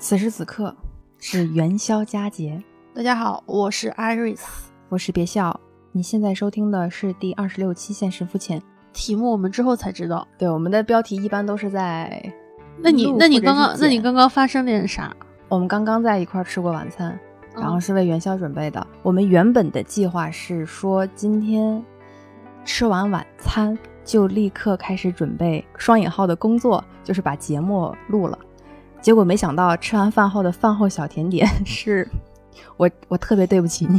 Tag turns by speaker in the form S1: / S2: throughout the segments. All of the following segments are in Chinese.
S1: 此时此刻是元宵佳节，
S2: 大家好，我是 Iris，
S1: 我是别笑。你现在收听的是第二十六期《现实肤浅》，
S2: 题目我们之后才知道。
S1: 对，我们的标题一般都是在……
S2: 那你那你刚刚那你刚刚发生点啥？
S1: 我们刚刚在一块吃过晚餐，然后是为元宵准备的。我们原本的计划是说今天吃完晚餐就立刻开始准备双引号的工作，就是把节目录了。结果没想到，吃完饭后的饭后小甜点 是我我特别对不起你，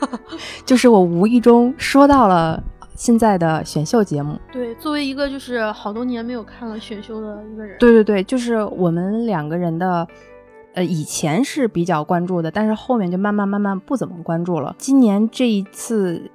S1: 就是我无意中说到了现在的选秀节目。
S2: 对，作为一个就是好多年没有看了选秀的一个人，
S1: 对对对，就是我们两个人的，呃，以前是比较关注的，但是后面就慢慢慢慢不怎么关注了。今年这一次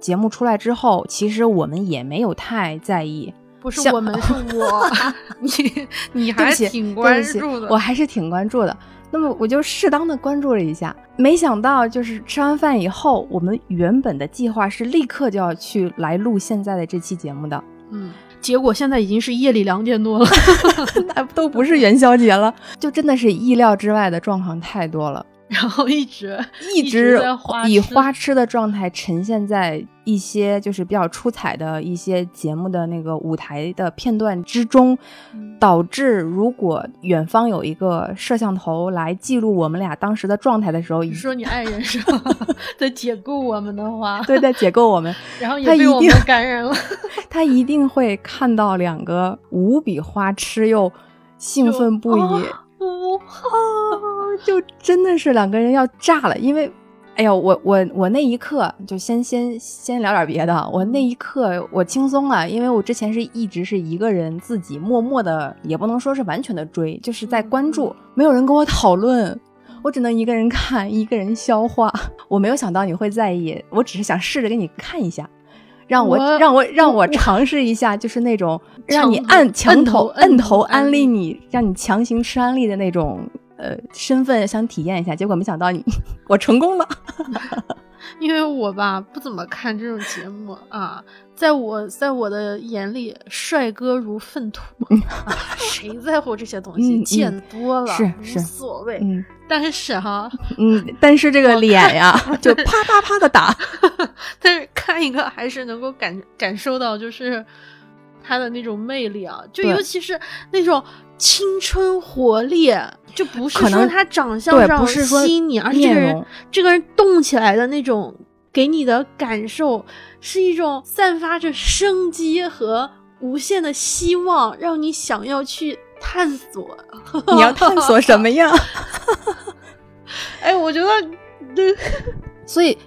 S1: 节目出来之后，其实我们也没有太在意。
S2: 不是我们，是 我。你你还挺关注的，
S1: 我还是挺关注的。那么我就适当的关注了一下，没想到就是吃完饭以后，我们原本的计划是立刻就要去来录现在的这期节目的。
S2: 嗯，结果现在已经是夜里两点多了，
S1: 那都不是元宵节了，就真的是意料之外的状况太多了。
S2: 然后一直
S1: 一直以
S2: 花
S1: 痴的状态呈现在一些就是比较出彩的一些节目的那个舞台的片段之中，导致如果远方有一个摄像头来记录我们俩当时的状态的时候，
S2: 你说你爱人是吧 在解构我们的话，
S1: 对，在解构我们，
S2: 然后也被我们感染了，
S1: 他一定会看到两个无比花痴又兴奋不已。
S2: 不
S1: 好，就真的是两个人要炸了，因为，哎呀，我我我那一刻就先先先聊点别的，我那一刻我轻松了，因为我之前是一直是一个人自己默默的，也不能说是完全的追，就是在关注，没有人跟我讨论，我只能一个人看，一个人消化。我没有想到你会在意，我只是想试着给你看一下。让我让我让我尝试一下，就是那种让你按墙头摁头安利你，让你强行吃安利的那种呃身份，想体验一下。结果没想到你 我成功了，
S2: 因为我吧不怎么看这种节目啊，在我在我的眼里，帅哥如粪土，谁在乎这些东西？见多了
S1: 是是无
S2: 所谓。但是哈，
S1: 嗯，但是这个脸呀，就啪啪啪的打。
S2: 但是看一个还是能够感感受到，就是他的那种魅力啊，就尤其是那种青春活力，就不是说他长相上吸引你，而这个人这个人动起来的那种给你的感受，是一种散发着生机和无限的希望，让你想要去。探索，
S1: 你要探索什么呀？
S2: 哎，我觉得，对，
S1: 所以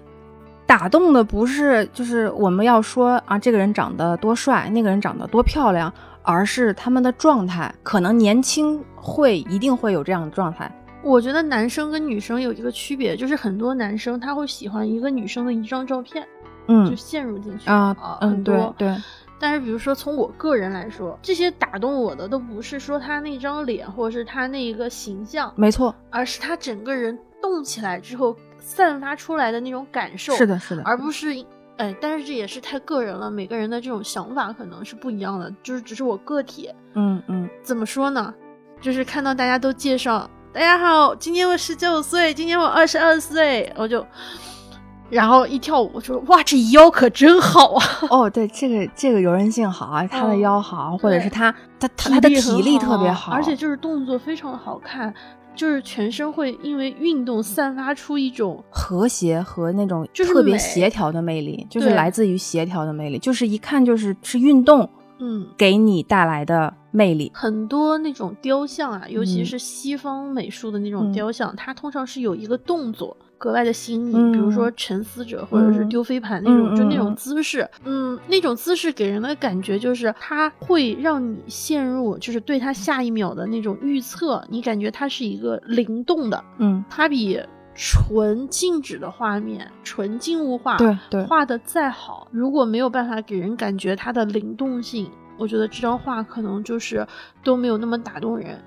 S1: 打动的不是就是我们要说啊，这个人长得多帅，那个人长得多漂亮，而是他们的状态。可能年轻会一定会有这样的状态。
S2: 我觉得男生跟女生有一个区别，就是很多男生他会喜欢一个女生的一张照片，
S1: 嗯，
S2: 就陷入进去
S1: 啊，嗯，对对。
S2: 但是，比如说从我个人来说，这些打动我的都不是说他那张脸，或者是他那一个形象，
S1: 没错，
S2: 而是他整个人动起来之后散发出来的那种感受。
S1: 是的，是的，
S2: 而不是，哎，但是这也是太个人了，每个人的这种想法可能是不一样的，就是只是我个体。
S1: 嗯嗯，
S2: 怎么说呢？就是看到大家都介绍，大家好，今年我十九岁，今年我二十二岁，我就。然后一跳舞，我说哇，这腰可真好啊！
S1: 哦，对，这个这个柔韧性好啊，他的腰好，或者是他他他的体力特别好，
S2: 而且就是动作非常的好看，就是全身会因为运动散发出一种
S1: 和谐和那种特别协调的魅力，就是来自于协调的魅力，就是一看就是是运动，
S2: 嗯，
S1: 给你带来的魅力。
S2: 很多那种雕像啊，尤其是西方美术的那种雕像，它通常是有一个动作。格外的吸引你，比如说沉思者或者是丢飞盘那种，就那种姿势，嗯，那种姿势给人的感觉就是它会让你陷入，就是对它下一秒的那种预测，你感觉它是一个灵动的，
S1: 嗯，
S2: 它比纯静止的画面、纯静物画
S1: 对对。
S2: 画的再好，如果没有办法给人感觉它的灵动性，我觉得这张画可能就是都没有那么打动人。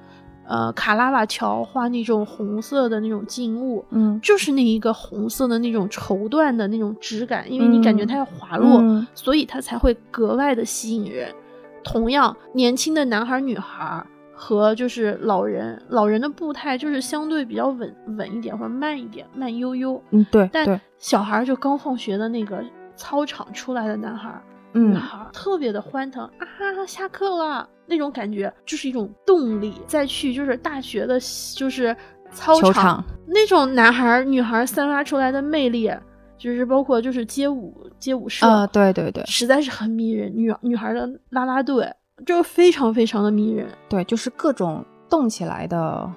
S2: 呃，卡拉瓦乔画那种红色的那种静物，
S1: 嗯，
S2: 就是那一个红色的那种绸缎的那种质感，因为你感觉它要滑落，所以它才会格外的吸引人。同样，年轻的男孩女孩和就是老人，老人的步态就是相对比较稳稳一点，或者慢一点，慢悠悠。
S1: 嗯，对。
S2: 但小孩就刚放学的那个操场出来的男孩、
S1: 女
S2: 孩，特别的欢腾啊！下课了那种感觉，就是一种动力。再去就是大学的，就是操
S1: 场
S2: 那种男孩、女孩散发出来的魅力，就是包括就是街舞街舞社
S1: 啊，对对对，
S2: 实在是很迷人。女女孩的啦啦队。就非常非常的迷人，
S1: 对，就是各种动起来的，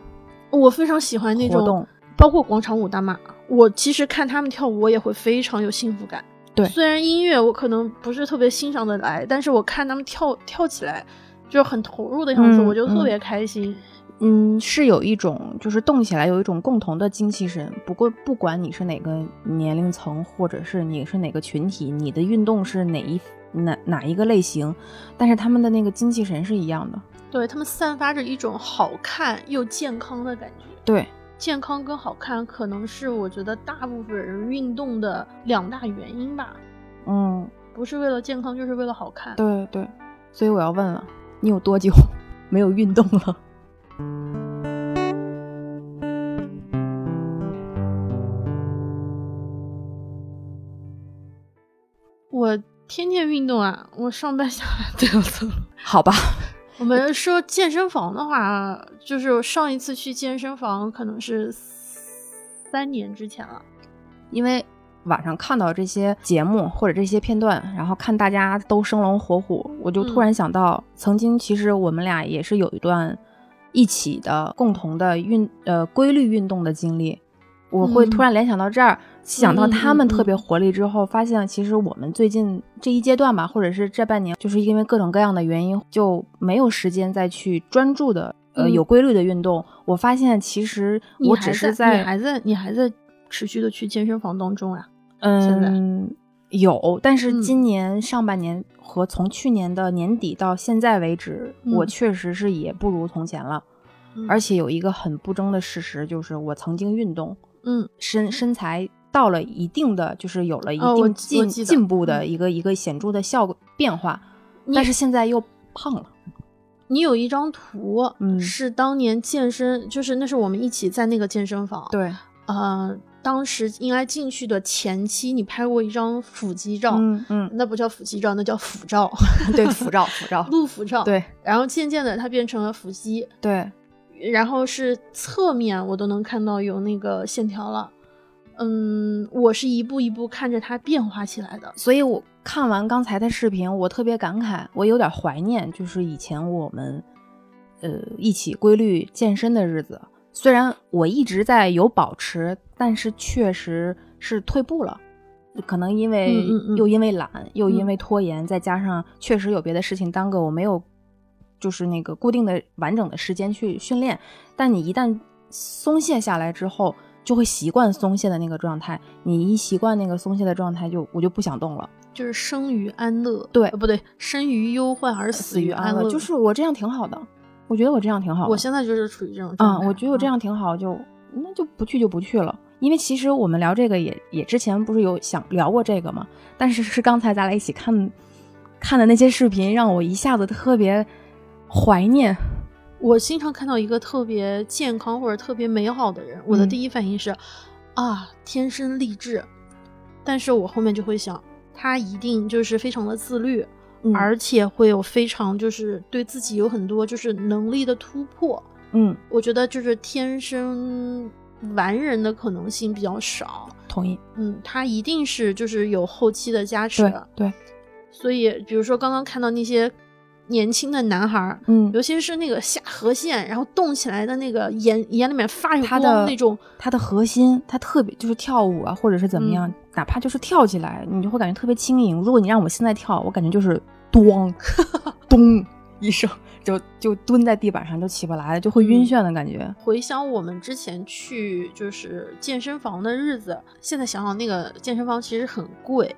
S2: 我非常喜欢那种，包括广场舞大妈，我其实看他们跳舞，我也会非常有幸福感。
S1: 对，
S2: 虽然音乐我可能不是特别欣赏的来，但是我看他们跳跳起来，就是很投入的样子，我就特别开心。
S1: 嗯，是有一种就是动起来有一种共同的精气神。不过不管你是哪个年龄层，或者是你是哪个群体，你的运动是哪一。哪哪一个类型，但是他们的那个精气神是一样的，
S2: 对他们散发着一种好看又健康的感觉。
S1: 对，
S2: 健康跟好看可能是我觉得大部分人运动的两大原因吧。
S1: 嗯，
S2: 不是为了健康，就是为了好看。
S1: 对对，所以我要问了，你有多久 没有运动了？
S2: 我。天天运动啊！我上班下班都要走。
S1: 好吧，
S2: 我们说健身房的话，就是上一次去健身房可能是三年之前了。
S1: 因为晚上看到这些节目或者这些片段，然后看大家都生龙活虎，我就突然想到，曾经其实我们俩也是有一段一起的共同的运呃规律运动的经历。我会突然联想到这儿，想到他们特别活力之后，发现其实我们最近这一阶段吧，或者是这半年，就是因为各种各样的原因，就没有时间再去专注的呃有规律的运动。我发现其实我只是
S2: 在你还在你还在持续的去健身房当中啊？
S1: 嗯，有，但是今年上半年和从去年的年底到现在为止，我确实是也不如从前了。而且有一个很不争的事实，就是我曾经运动。
S2: 嗯，
S1: 身身材到了一定的，就是有了一定进进步的一个一个显著的效果变化，但是现在又胖了。
S2: 你有一张图，是当年健身，就是那是我们一起在那个健身房。
S1: 对，
S2: 呃，当时应该进去的前期，你拍过一张腹肌照。
S1: 嗯嗯，
S2: 那不叫腹肌照，那叫腹照。
S1: 对，腹照，腹照，
S2: 露腹照。
S1: 对，
S2: 然后渐渐的它变成了腹肌。
S1: 对。
S2: 然后是侧面，我都能看到有那个线条了。嗯，我是一步一步看着它变化起来的。
S1: 所以我看完刚才的视频，我特别感慨，我有点怀念，就是以前我们呃一起规律健身的日子。虽然我一直在有保持，但是确实是退步了。可能因为又因为懒，又因为拖延，再加上确实有别的事情耽搁，我没有。就是那个固定的完整的时间去训练，但你一旦松懈下来之后，就会习惯松懈的那个状态。你一习惯那个松懈的状态，就我就不想动了。
S2: 就是生于安乐，
S1: 对，
S2: 不对，生于忧患而死于安乐。
S1: 就是我这样挺好的，我觉得我这样挺好。
S2: 我现在就是处于这种状
S1: 态。嗯，我觉得我这样挺好，就那就不去就不去了。因为其实我们聊这个也也之前不是有想聊过这个嘛，但是是刚才咱俩一起看看的那些视频，让我一下子特别。怀念，
S2: 我经常看到一个特别健康或者特别美好的人，我的第一反应是，啊，天生丽质。但是我后面就会想，他一定就是非常的自律，而且会有非常就是对自己有很多就是能力的突破。
S1: 嗯，
S2: 我觉得就是天生完人的可能性比较少。
S1: 同意。
S2: 嗯，他一定是就是有后期的加持。
S1: 对。
S2: 所以，比如说刚刚看到那些。年轻的男孩，
S1: 嗯，
S2: 尤其是那个下颌线，然后动起来的那个眼眼里面发
S1: 光
S2: 那种，
S1: 他的核心，他特别就是跳舞啊，或者是怎么样，哪怕就是跳起来，你就会感觉特别轻盈。如果你让我现在跳，我感觉就是咚 咚一声，就就蹲在地板上就起不来了，就会晕眩的感觉。
S2: 回想我们之前去就是健身房的日子，现在想想那个健身房其实很贵。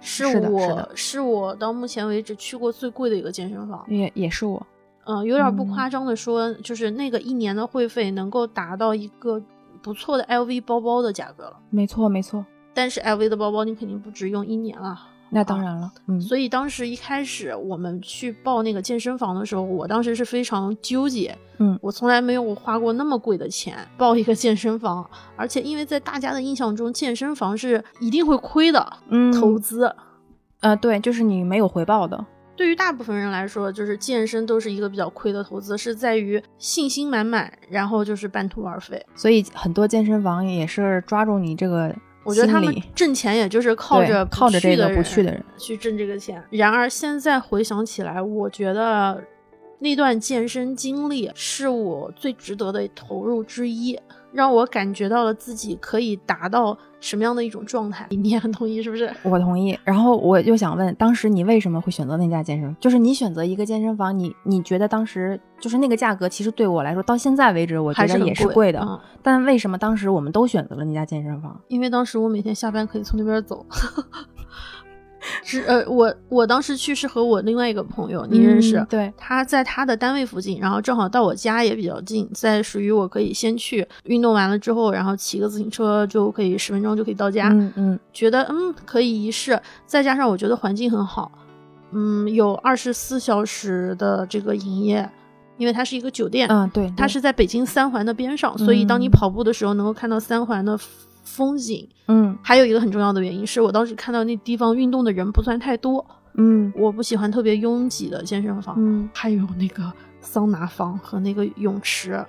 S1: 是
S2: 我是我到目前为止去过最贵的一个健身房，
S1: 也也是我，
S2: 嗯，有点不夸张的说，就是那个一年的会费能够达到一个不错的 LV 包包的价格了。
S1: 没错没错，
S2: 但是 LV 的包包你肯定不止用一年啊，
S1: 那当然了，嗯，
S2: 所以当时一开始我们去报那个健身房的时候，我当时是非常纠结，
S1: 嗯，
S2: 我从来没有花过那么贵的钱报一个健身房，而且因为在大家的印象中，健身房是一定会亏的，
S1: 嗯，
S2: 投资，
S1: 呃，对，就是你没有回报的。
S2: 对于大部分人来说，就是健身都是一个比较亏的投资，是在于信心满满，然后就是半途而废。
S1: 所以很多健身房也是抓住你这个。
S2: 我觉得他们挣钱也就是靠着
S1: 靠着这个不去
S2: 的
S1: 人
S2: 去挣这个钱。然而现在回想起来，我觉得那段健身经历是我最值得的投入之一。让我感觉到了自己可以达到什么样的一种状态，你也很同意是不是？
S1: 我同意。然后我就想问，当时你为什么会选择那家健身？就是你选择一个健身房，你你觉得当时就是那个价格，其实对我来说，到现在为止，我觉得也
S2: 是
S1: 贵的。但为什么当时我们都选择了那家健身房？
S2: 因为当时我每天下班可以从那边走。是呃，我我当时去是和我另外一个朋友，你认识？
S1: 对，
S2: 他在他的单位附近，然后正好到我家也比较近，在属于我可以先去运动完了之后，然后骑个自行车就可以十分钟就可以到家。
S1: 嗯嗯，
S2: 觉得嗯可以一试，再加上我觉得环境很好，嗯，有二十四小时的这个营业，因为它是一个酒店。
S1: 嗯，对，
S2: 它是在北京三环的边上，所以当你跑步的时候能够看到三环的。风景，
S1: 嗯，
S2: 还有一个很重要的原因是我当时看到那地方运动的人不算太多，
S1: 嗯，
S2: 我不喜欢特别拥挤的健身房，
S1: 嗯，
S2: 还有那个桑拿房和那个泳池，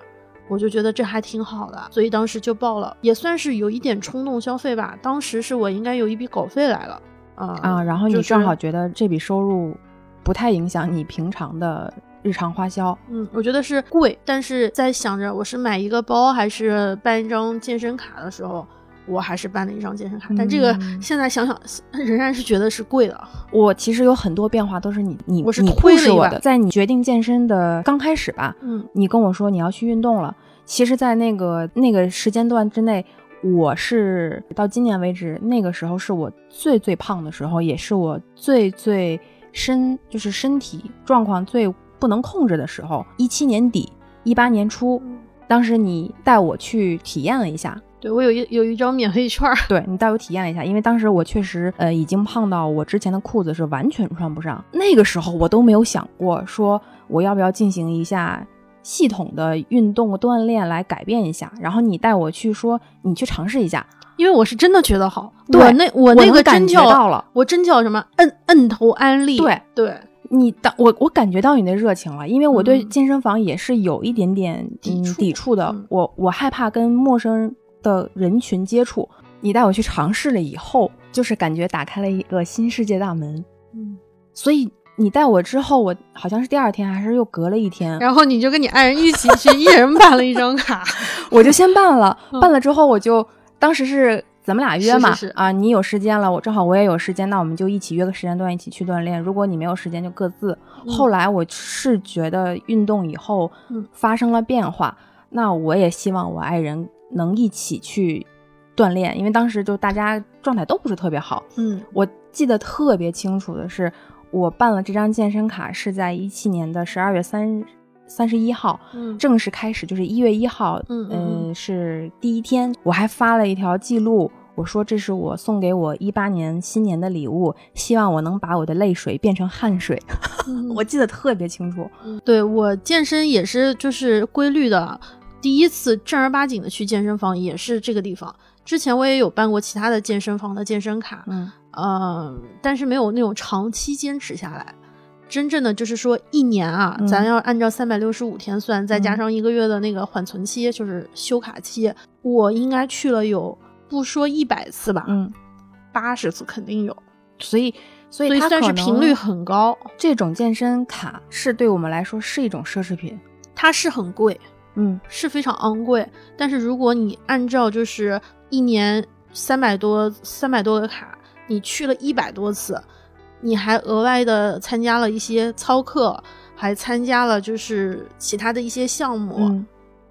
S2: 我就觉得这还挺好的，所以当时就报了，也算是有一点冲动消费吧。当时是我应该有一笔稿费来了，啊
S1: 啊，然后你正好觉得这笔收入不太影响你平常的。日常花销，
S2: 嗯，我觉得是贵，但是在想着我是买一个包还是办一张健身卡的时候。我还是办了一张健身卡，但这个现在想想 仍然是觉得是贵的。
S1: 我其实有很多变化都是你你
S2: 我是
S1: 你
S2: 推了
S1: 我的，在你决定健身的刚开始吧，
S2: 嗯，
S1: 你跟我说你要去运动了。其实，在那个那个时间段之内，我是到今年为止，那个时候是我最最胖的时候，也是我最最身就是身体状况最不能控制的时候。一七年底，一八年初，当时你带我去体验了一下。
S2: 对我有一有一张免费券，
S1: 对你带我体验了一下，因为当时我确实呃已经胖到我之前的裤子是完全穿不上，那个时候我都没有想过说我要不要进行一下系统的运动锻炼来改变一下，然后你带我去说你去尝试一下，
S2: 因为我是真的觉得好，
S1: 我
S2: 那我那个真叫
S1: 到了，
S2: 我真叫什么摁摁头安利，
S1: 对
S2: 对，
S1: 你当我我感觉到你的热情了，因为我对健身房也是有一点点抵触抵触的，我我害怕跟陌生人。的人群接触，你带我去尝试了以后，就是感觉打开了一个新世界大门。
S2: 嗯，
S1: 所以你带我之后，我好像是第二天还是又隔了一天，
S2: 然后你就跟你爱人一起去，一人办了一张卡，
S1: 我就先办了。办了之后，我就当时是咱们俩约嘛，
S2: 啊，
S1: 你有时间了，我正好我也有时间，那我们就一起约个时间段一起去锻炼。如果你没有时间，就各自。后来我是觉得运动以后发生了变化，那我也希望我爱人。能一起去锻炼，因为当时就大家状态都不是特别好。
S2: 嗯，
S1: 我记得特别清楚的是，我办了这张健身卡是在一七年的十二月三三十一号，
S2: 嗯，
S1: 正式开始就是一月一号，
S2: 嗯
S1: 嗯，是第一天。我还发了一条记录，我说这是我送给我一八年新年的礼物，希望我能把我的泪水变成汗水。我记得特别清楚。
S2: 对我健身也是就是规律的。第一次正儿八经的去健身房也是这个地方。之前我也有办过其他的健身房的健身卡，
S1: 嗯，
S2: 呃，但是没有那种长期坚持下来。真正的就是说一年啊，咱要按照三百六十五天算，再加上一个月的那个缓存期，就是休卡期，我应该去了有不说一百次吧，
S1: 嗯，
S2: 八十次肯定有。
S1: 所以，
S2: 所
S1: 以它
S2: 算是频率很高。
S1: 这种健身卡是对我们来说是一种奢侈品，
S2: 它是很贵。
S1: 嗯，
S2: 是非常昂贵，但是如果你按照就是一年三百多三百多个卡，你去了一百多次，你还额外的参加了一些操课，还参加了就是其他的一些项目，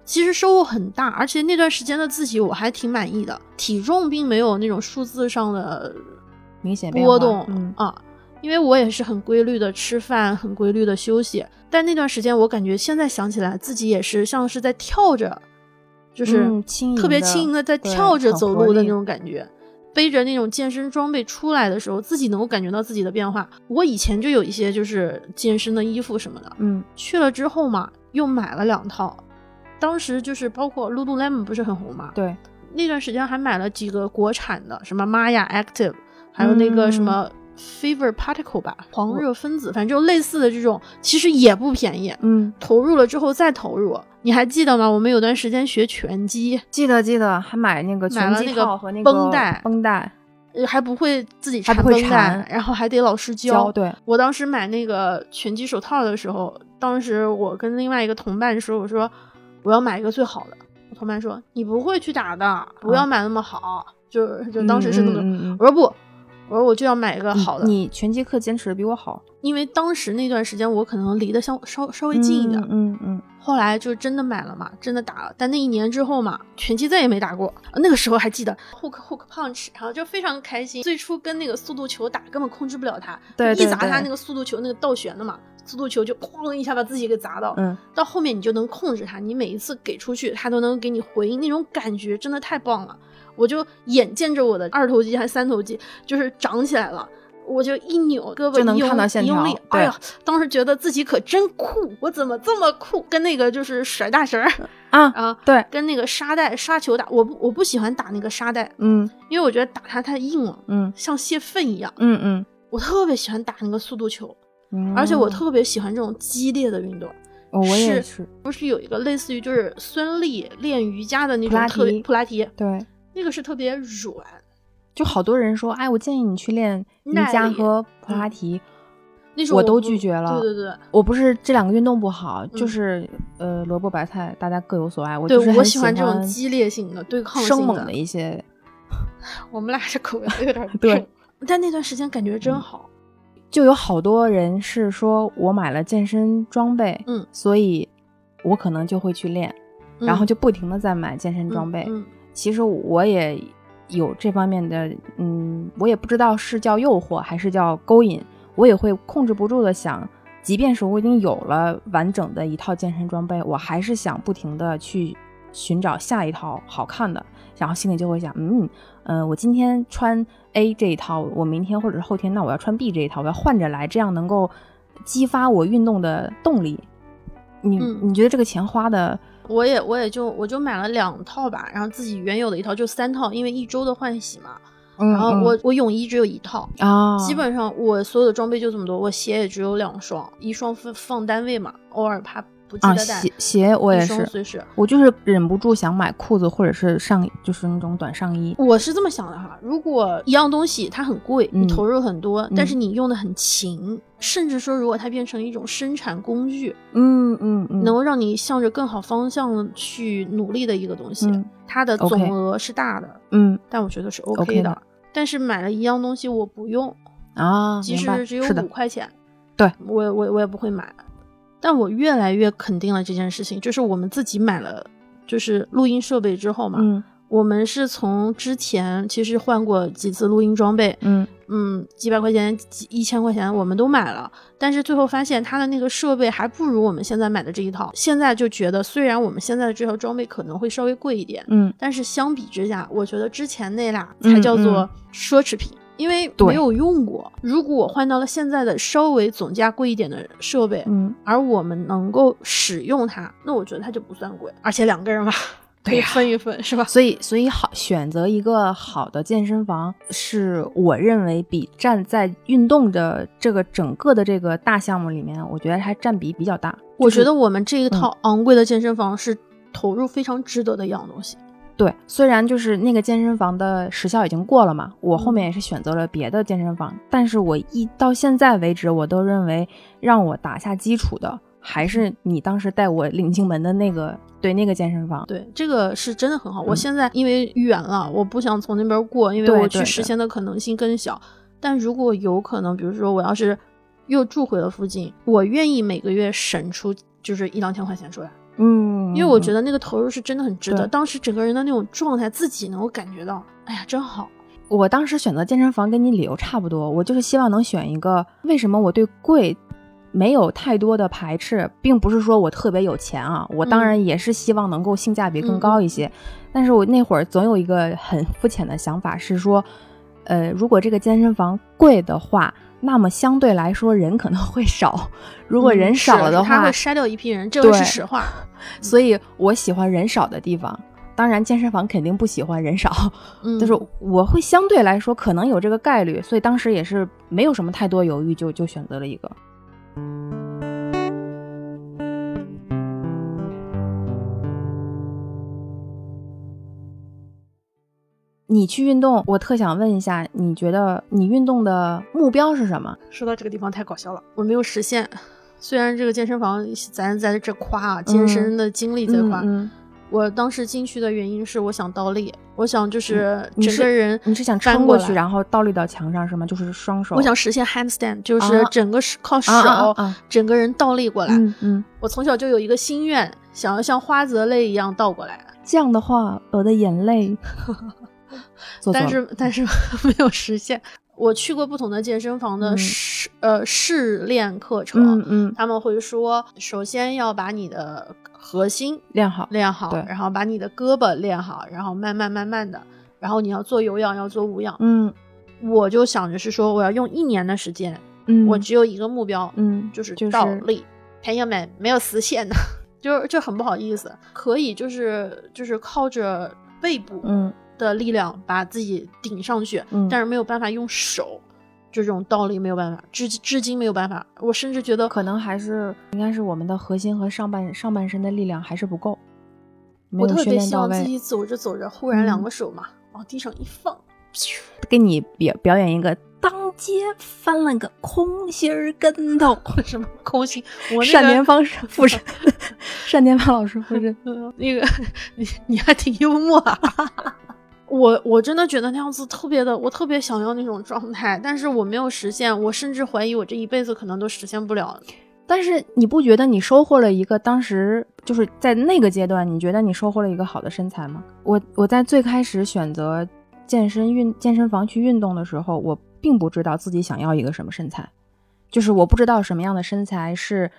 S2: 其实收获很大，而且那段时间的自己我还挺满意的，体重并没有那种数字上的
S1: 明显
S2: 波动，
S1: 嗯
S2: 啊。因为我也是很规律的吃饭，很规律的休息，但那段时间我感觉现在想起来自己也是像是在跳着，就是
S1: 轻
S2: 特别轻盈的在跳着走路的那种感觉。背着那种健身装备出来的时候，自己能够感觉到自己的变化。我以前就有一些就是健身的衣服什么的，
S1: 嗯，
S2: 去了之后嘛，又买了两套。当时就是包括 Lululemon 不是很红嘛，
S1: 对，
S2: 那段时间还买了几个国产的，什么 Maya Active，还有那个什么 Fever Particle 吧，狂热分子，反正就类似的这种，其实也不便宜。
S1: 嗯，
S2: 投入了之后再投入，你还记得吗？我们有段时间学拳击，
S1: 记得记得，还买那个拳击套和那
S2: 个绷带，
S1: 绷带，
S2: 还不会自己
S1: 缠绷带，
S2: 然后还得老师教。
S1: 对，
S2: 我当时买那个拳击手套的时候，当时我跟另外一个同伴说，我说。我要买一个最好的。我同伴说：“你不会去打的，不要买那么好。”就就当时是那么，我说不，我说我就要买一个好的。
S1: 你拳击课坚持的比我好，
S2: 因为当时那段时间我可能离得相稍稍微近一点。
S1: 嗯嗯。
S2: 后来就真的买了嘛，真的打了。但那一年之后嘛，拳击再也没打过。那个时候还记得 hook hook punch，然后就非常开心。最初跟那个速度球打，根本控制不了它，
S1: 对
S2: 一砸它那个速度球那个倒旋的嘛。速度球就哐一下把自己给砸到，
S1: 嗯，
S2: 到后面你就能控制它，你每一次给出去，它都能给你回应，那种感觉真的太棒了。我就眼见着我的二头肌还三头肌就是长起来了，我就一扭胳膊
S1: 就能看到线条，
S2: 哎呀，当时觉得自己可真酷，我怎么这么酷？跟那个就是甩大绳儿
S1: 啊
S2: 啊，
S1: 对，
S2: 跟那个沙袋沙球打，我不我不喜欢打那个沙袋，
S1: 嗯，
S2: 因为我觉得打它太硬了，
S1: 嗯，
S2: 像泄愤一样，
S1: 嗯嗯，
S2: 我特别喜欢打那个速度球。而且我特别喜欢这种激烈的运动，
S1: 我也
S2: 是。不是有一个类似于就是孙俪练瑜伽的那种
S1: 特
S2: 别普拉提，
S1: 对，
S2: 那个是特别软。
S1: 就好多人说，哎，我建议你去练瑜伽和普拉提，
S2: 那
S1: 我都拒绝了。
S2: 对对对，
S1: 我不是这两个运动不好，就是呃萝卜白菜，大家各有所爱。
S2: 我
S1: 就是
S2: 我
S1: 喜
S2: 欢这种激烈性的、对抗
S1: 生猛的一些。
S2: 我们俩这口味有点
S1: 对，
S2: 但那段时间感觉真好。
S1: 就有好多人是说，我买了健身装备，
S2: 嗯，
S1: 所以我可能就会去练，然后就不停的在买健身装备。其实我也有这方面的，嗯，我也不知道是叫诱惑还是叫勾引，我也会控制不住的想，即便是我已经有了完整的一套健身装备，我还是想不停的去寻找下一套好看的，然后心里就会想，嗯。嗯，我今天穿 A 这一套，我明天或者是后天，那我要穿 B 这一套，我要换着来，这样能够激发我运动的动力。你你觉得这个钱花的？
S2: 我也我也就我就买了两套吧，然后自己原有的一套就三套，因为一周的换洗嘛。然后我我泳衣只有一套
S1: 啊，
S2: 基本上我所有的装备就这么多，我鞋也只有两双，一双放放单位嘛，偶尔怕。
S1: 啊，鞋鞋我也是，我就是忍不住想买裤子或者是上，就是那种短上衣。
S2: 我是这么想的哈，如果一样东西它很贵，你投入很多，但是你用的很勤，甚至说如果它变成一种生产工具，
S1: 嗯嗯嗯，
S2: 能够让你向着更好方向去努力的一个东西，它的总额是大的，
S1: 嗯，
S2: 但我觉得是 OK 的。但是买了一样东西我不用
S1: 啊，
S2: 即使只有五块钱，
S1: 对
S2: 我我我也不会买。但我越来越肯定了这件事情，就是我们自己买了，就是录音设备之后嘛，
S1: 嗯，
S2: 我们是从之前其实换过几次录音装备，
S1: 嗯
S2: 嗯，几百块钱、几一千块钱我们都买了，但是最后发现它的那个设备还不如我们现在买的这一套。现在就觉得，虽然我们现在的这套装备可能会稍微贵一点，
S1: 嗯，
S2: 但是相比之下，我觉得之前那俩才叫做奢侈品。因为没有用过，如果我换到了现在的稍微总价贵一点的设备，
S1: 嗯，
S2: 而我们能够使用它，那我觉得它就不算贵。而且两个人嘛，可以分一分，是吧？
S1: 所以，所以好选择一个好的健身房，是我认为比站在运动的这个整个的这个大项目里面，我觉得它占比比较大。
S2: 我觉得我们这一套昂贵的健身房是投入非常值得的一样东西。
S1: 对，虽然就是那个健身房的时效已经过了嘛，我后面也是选择了别的健身房，但是我一到现在为止，我都认为让我打下基础的还是你当时带我领进门的那个，对那个健身房，
S2: 对这个是真的很好。我现在因为远了，我不想从那边过，因为我去实现的可能性更小。但如果有可能，比如说我要是又住回了附近，我愿意每个月省出就是一两千块钱出来。
S1: 嗯，
S2: 因为我觉得那个投入是真的很值得。当时整个人的那种状态，自己能够感觉到，哎呀，真好。
S1: 我当时选择健身房跟你理由差不多，我就是希望能选一个。为什么我对贵没有太多的排斥，并不是说我特别有钱啊，我当然也是希望能够性价比更高一些。但是我那会儿总有一个很肤浅的想法是说，呃，如果这个健身房贵的话，那么相对来说人可能会少。如果人少了的话，
S2: 他会筛掉一批人，这个是实话。
S1: 所以我喜欢人少的地方。当然，健身房肯定不喜欢人少，就是我会相对来说可能有这个概率，所以当时也是没有什么太多犹豫，就就选择了一个。你去运动，我特想问一下，你觉得你运动的目标是什么？
S2: 说到这个地方太搞笑了，我没有实现。虽然这个健身房咱在这夸啊，健身的经历在夸。我当时进去的原因是我想倒立，我想就是整个人
S1: 你是想穿过去然后倒立到墙上是吗？就是双手。
S2: 我想实现 handstand，就是整个是靠手整个人倒立过来。
S1: 嗯嗯。
S2: 我从小就有一个心愿，想要像花泽类一样倒过来。
S1: 这样的话，我的眼泪。
S2: 但是但 是没有实现。我去过不同的健身房的试呃试练课程，
S1: 嗯嗯，
S2: 他们会说，首先要把你的核心
S1: 练好，
S2: 练好，然后把你的胳膊练好，然后慢慢慢慢的，然后你要做有氧，要做无氧，
S1: 嗯，
S2: 我就想着是说我要用一年的时间，
S1: 嗯，
S2: 我只有一个目标，
S1: 嗯，
S2: 就是倒立，朋友们没有实现的，就是就很不好意思，可以就是就是靠着背部，
S1: 嗯。
S2: 的力量把自己顶上去，但是没有办法用手，这种倒立没有办法，至至今没有办法。我甚至觉得
S1: 可能还是应该是我们的核心和上半上半身的力量还是不够。
S2: 我特别希望自己走着走着，忽然两个手嘛往地上一放，
S1: 给你表表演一个当街翻了个空心儿跟头，
S2: 什么空心？我
S1: 单田芳附身，单田芳老师附身，
S2: 那个你你还挺幽默啊。我我真的觉得那样子特别的，我特别想要那种状态，但是我没有实现，我甚至怀疑我这一辈子可能都实现不了。
S1: 但是你不觉得你收获了一个当时就是在那个阶段，你觉得你收获了一个好的身材吗？我我在最开始选择健身运健身房去运动的时候，我并不知道自己想要一个什么身材，就是我不知道什么样的身材是，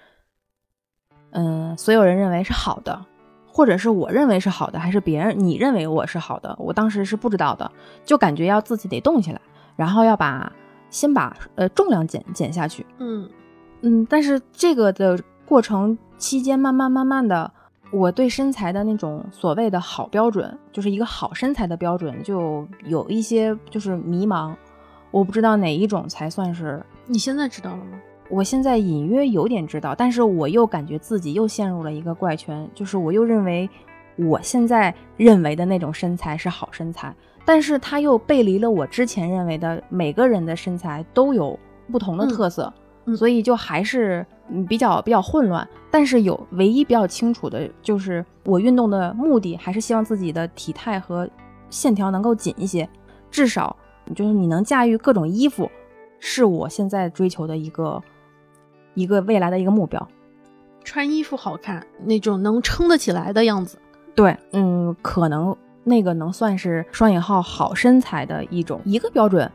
S1: 嗯，所有人认为是好的。或者是我认为是好的，还是别人你认为我是好的？我当时是不知道的，就感觉要自己得动起来，然后要把先把呃重量减减下去。
S2: 嗯
S1: 嗯，但是这个的过程期间，慢慢慢慢的，我对身材的那种所谓的好标准，就是一个好身材的标准，就有一些就是迷茫，我不知道哪一种才算是。
S2: 你现在知道了吗？
S1: 我现在隐约有点知道，但是我又感觉自己又陷入了一个怪圈，就是我又认为我现在认为的那种身材是好身材，但是它又背离了我之前认为的每个人的身材都有不同的特色，所以就还是比较比较混乱。但是有唯一比较清楚的就是，我运动的目的还是希望自己的体态和线条能够紧一些，至少就是你能驾驭各种衣服，是我现在追求的一个。一个未来的一个目标，
S2: 穿衣服好看那种能撑得起来的样子。
S1: 对，嗯，可能那个能算是双引号好身材的一种一个标准。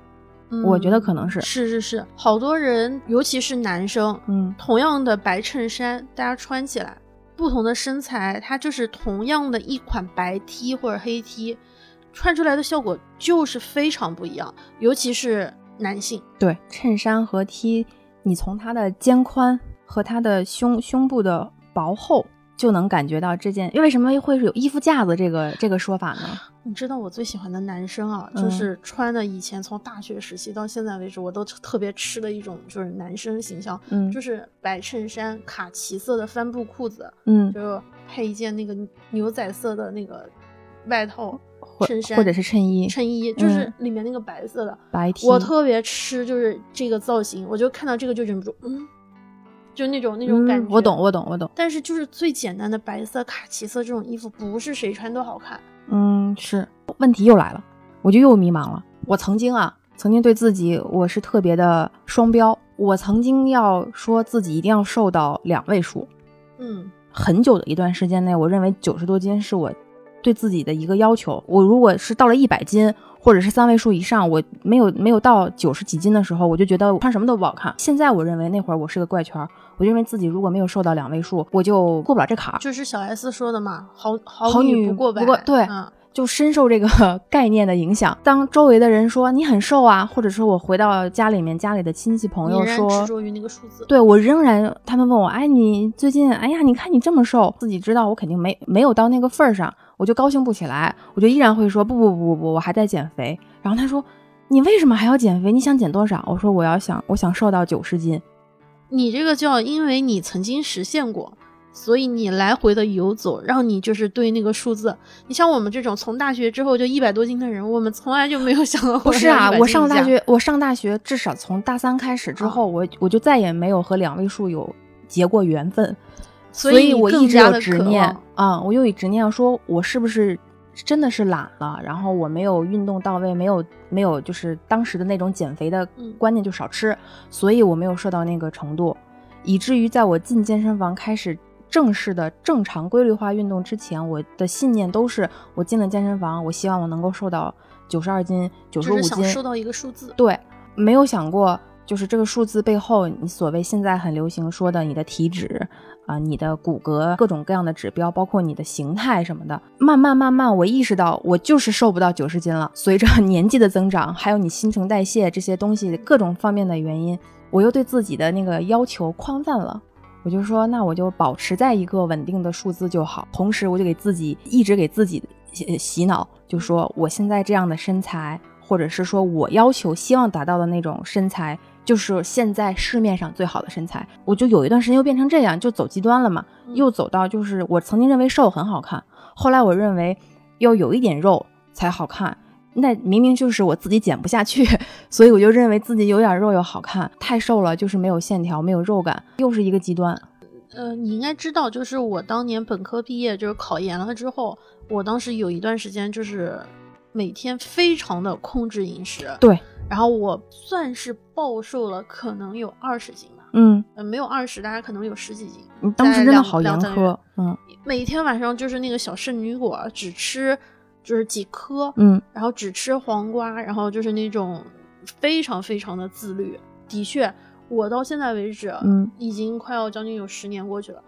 S1: 我觉得可能是
S2: 是是是，好多人，尤其是男生，
S1: 嗯，
S2: 同样的白衬衫，大家穿起来不同的身材，它就是同样的一款白 T 或者黑 T，穿出来的效果就是非常不一样。尤其是男性，
S1: 对，衬衫和 T。你从他的肩宽和他的胸胸部的薄厚就能感觉到这件为什么会是有衣服架子这个这个说法呢？
S2: 你知道我最喜欢的男生啊，就是穿的以前从大学时期到现在为止我都特别吃的一种就是男生形象，
S1: 嗯，
S2: 就是白衬衫、卡其色的帆布裤子，
S1: 嗯，
S2: 就配一件那个牛仔色的那个外套。衬衫
S1: 或者是衬衣，
S2: 衬衣就是里面那个白色的
S1: 白
S2: T，我特别吃就是这个造型，我就看到这个就忍不住，嗯，就那种那种感觉。
S1: 我懂，我懂，我懂。
S2: 但是就是最简单的白色、卡其色这种衣服，不是谁穿都好看。
S1: 嗯，是。问题又来了，我就又迷茫了。我曾经啊，曾经对自己我是特别的双标，我曾经要说自己一定要瘦到两位数。
S2: 嗯，
S1: 很久的一段时间内，我认为九十多斤是我。对自己的一个要求，我如果是到了一百斤或或者是三位数以上，我没有没有到九十几斤的时候，我就觉得我穿什么都不好看。现在我认为那会儿我是个怪圈，我就认为自己如果没有瘦到两位数，我就过不了这坎儿。
S2: 就是小 S 说的嘛，好
S1: 好
S2: 女不过百。
S1: 不过对，就深受这个 概念的影响。当周围的人说你很瘦啊，或者说我回到家里面，家里的亲戚朋友说
S2: 执着于那个数字，
S1: 对我仍然，他们问我，哎，你最近，哎呀，你看你这么瘦，自己知道我肯定没没有到那个份儿上。我就高兴不起来，我就依然会说不不不不不，我还在减肥。然后他说，你为什么还要减肥？你想减多少？我说我要想，我想瘦到九十斤。
S2: 你这个叫因为你曾经实现过，所以你来回的游走，让你就是对那个数字。你像我们这种从大学之后就一百多斤的人，我们从来就没有想到。
S1: 不是啊，我上大学，我上大学至少从大三开始之后，我我就再也没有和两位数有结过缘分。所以我一直有执念啊，我又有执念，说我是不是真的是懒了？然后我没有运动到位，没有没有就是当时的那种减肥的观念，就少吃，所以我没有瘦到那个程度，以至于在我进健身房开始正式的正常规律化运动之前，我的信念都是我进了健身房，我希望我能够瘦到九十二斤、九十五斤，
S2: 瘦到一个数字。
S1: 对，没有想过就是这个数字背后，你所谓现在很流行说的你的体脂。啊，你的骨骼各种各样的指标，包括你的形态什么的，慢慢慢慢，我意识到我就是瘦不到九十斤了。随着 年纪的增长，还有你新陈代谢这些东西各种方面的原因，我又对自己的那个要求宽泛了。我就说，那我就保持在一个稳定的数字就好。同时，我就给自己一直给自己洗洗脑，就说我现在这样的身材，或者是说我要求希望达到的那种身材。就是现在市面上最好的身材，我就有一段时间又变成这样，就走极端了嘛，又走到就是我曾经认为瘦很好看，后来我认为要有一点肉才好看，那明明就是我自己减不下去，所以我就认为自己有点肉又好看，太瘦了就是没有线条，没有肉感，又是一个极端。
S2: 呃，你应该知道，就是我当年本科毕业就是考研了之后，我当时有一段时间就是每天非常的控制饮食，
S1: 对。
S2: 然后我算是暴瘦了，可能有二十斤吧。
S1: 嗯，
S2: 呃，没有二十，大概可能有十几斤。
S1: 你当时真的好严苛。嗯，
S2: 每天晚上就是那个小圣女果，只吃就是几颗。
S1: 嗯，
S2: 然后只吃黄瓜，然后就是那种非常非常的自律。的确，我到现在为止，
S1: 嗯，
S2: 已经快要将近有十年过去了。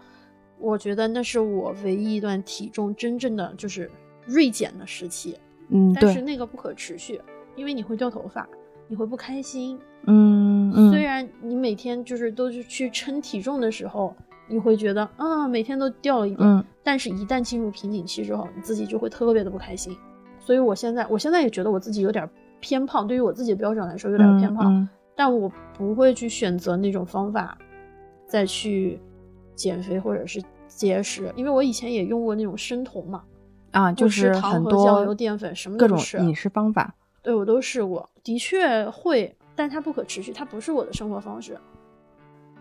S2: 我觉得那是我唯一一段体重真正的就是锐减的时期。
S1: 嗯，
S2: 但是那个不可持续，因为你会掉头发。你会不开心，
S1: 嗯，
S2: 虽然你每天就是都是去称体重的时候，你会觉得啊，每天都掉了一点，但是一旦进入瓶颈期之后，你自己就会特别的不开心。所以我现在，我现在也觉得我自己有点偏胖，对于我自己的标准来说有点偏胖，但我不会去选择那种方法再去减肥或者是节食，因为我以前也用过那种生酮嘛，
S1: 啊，就是
S2: 很多酱油、淀粉什么
S1: 各种饮食方法。
S2: 对，我都试过，的确会，但它不可持续，它不是我的生活方式。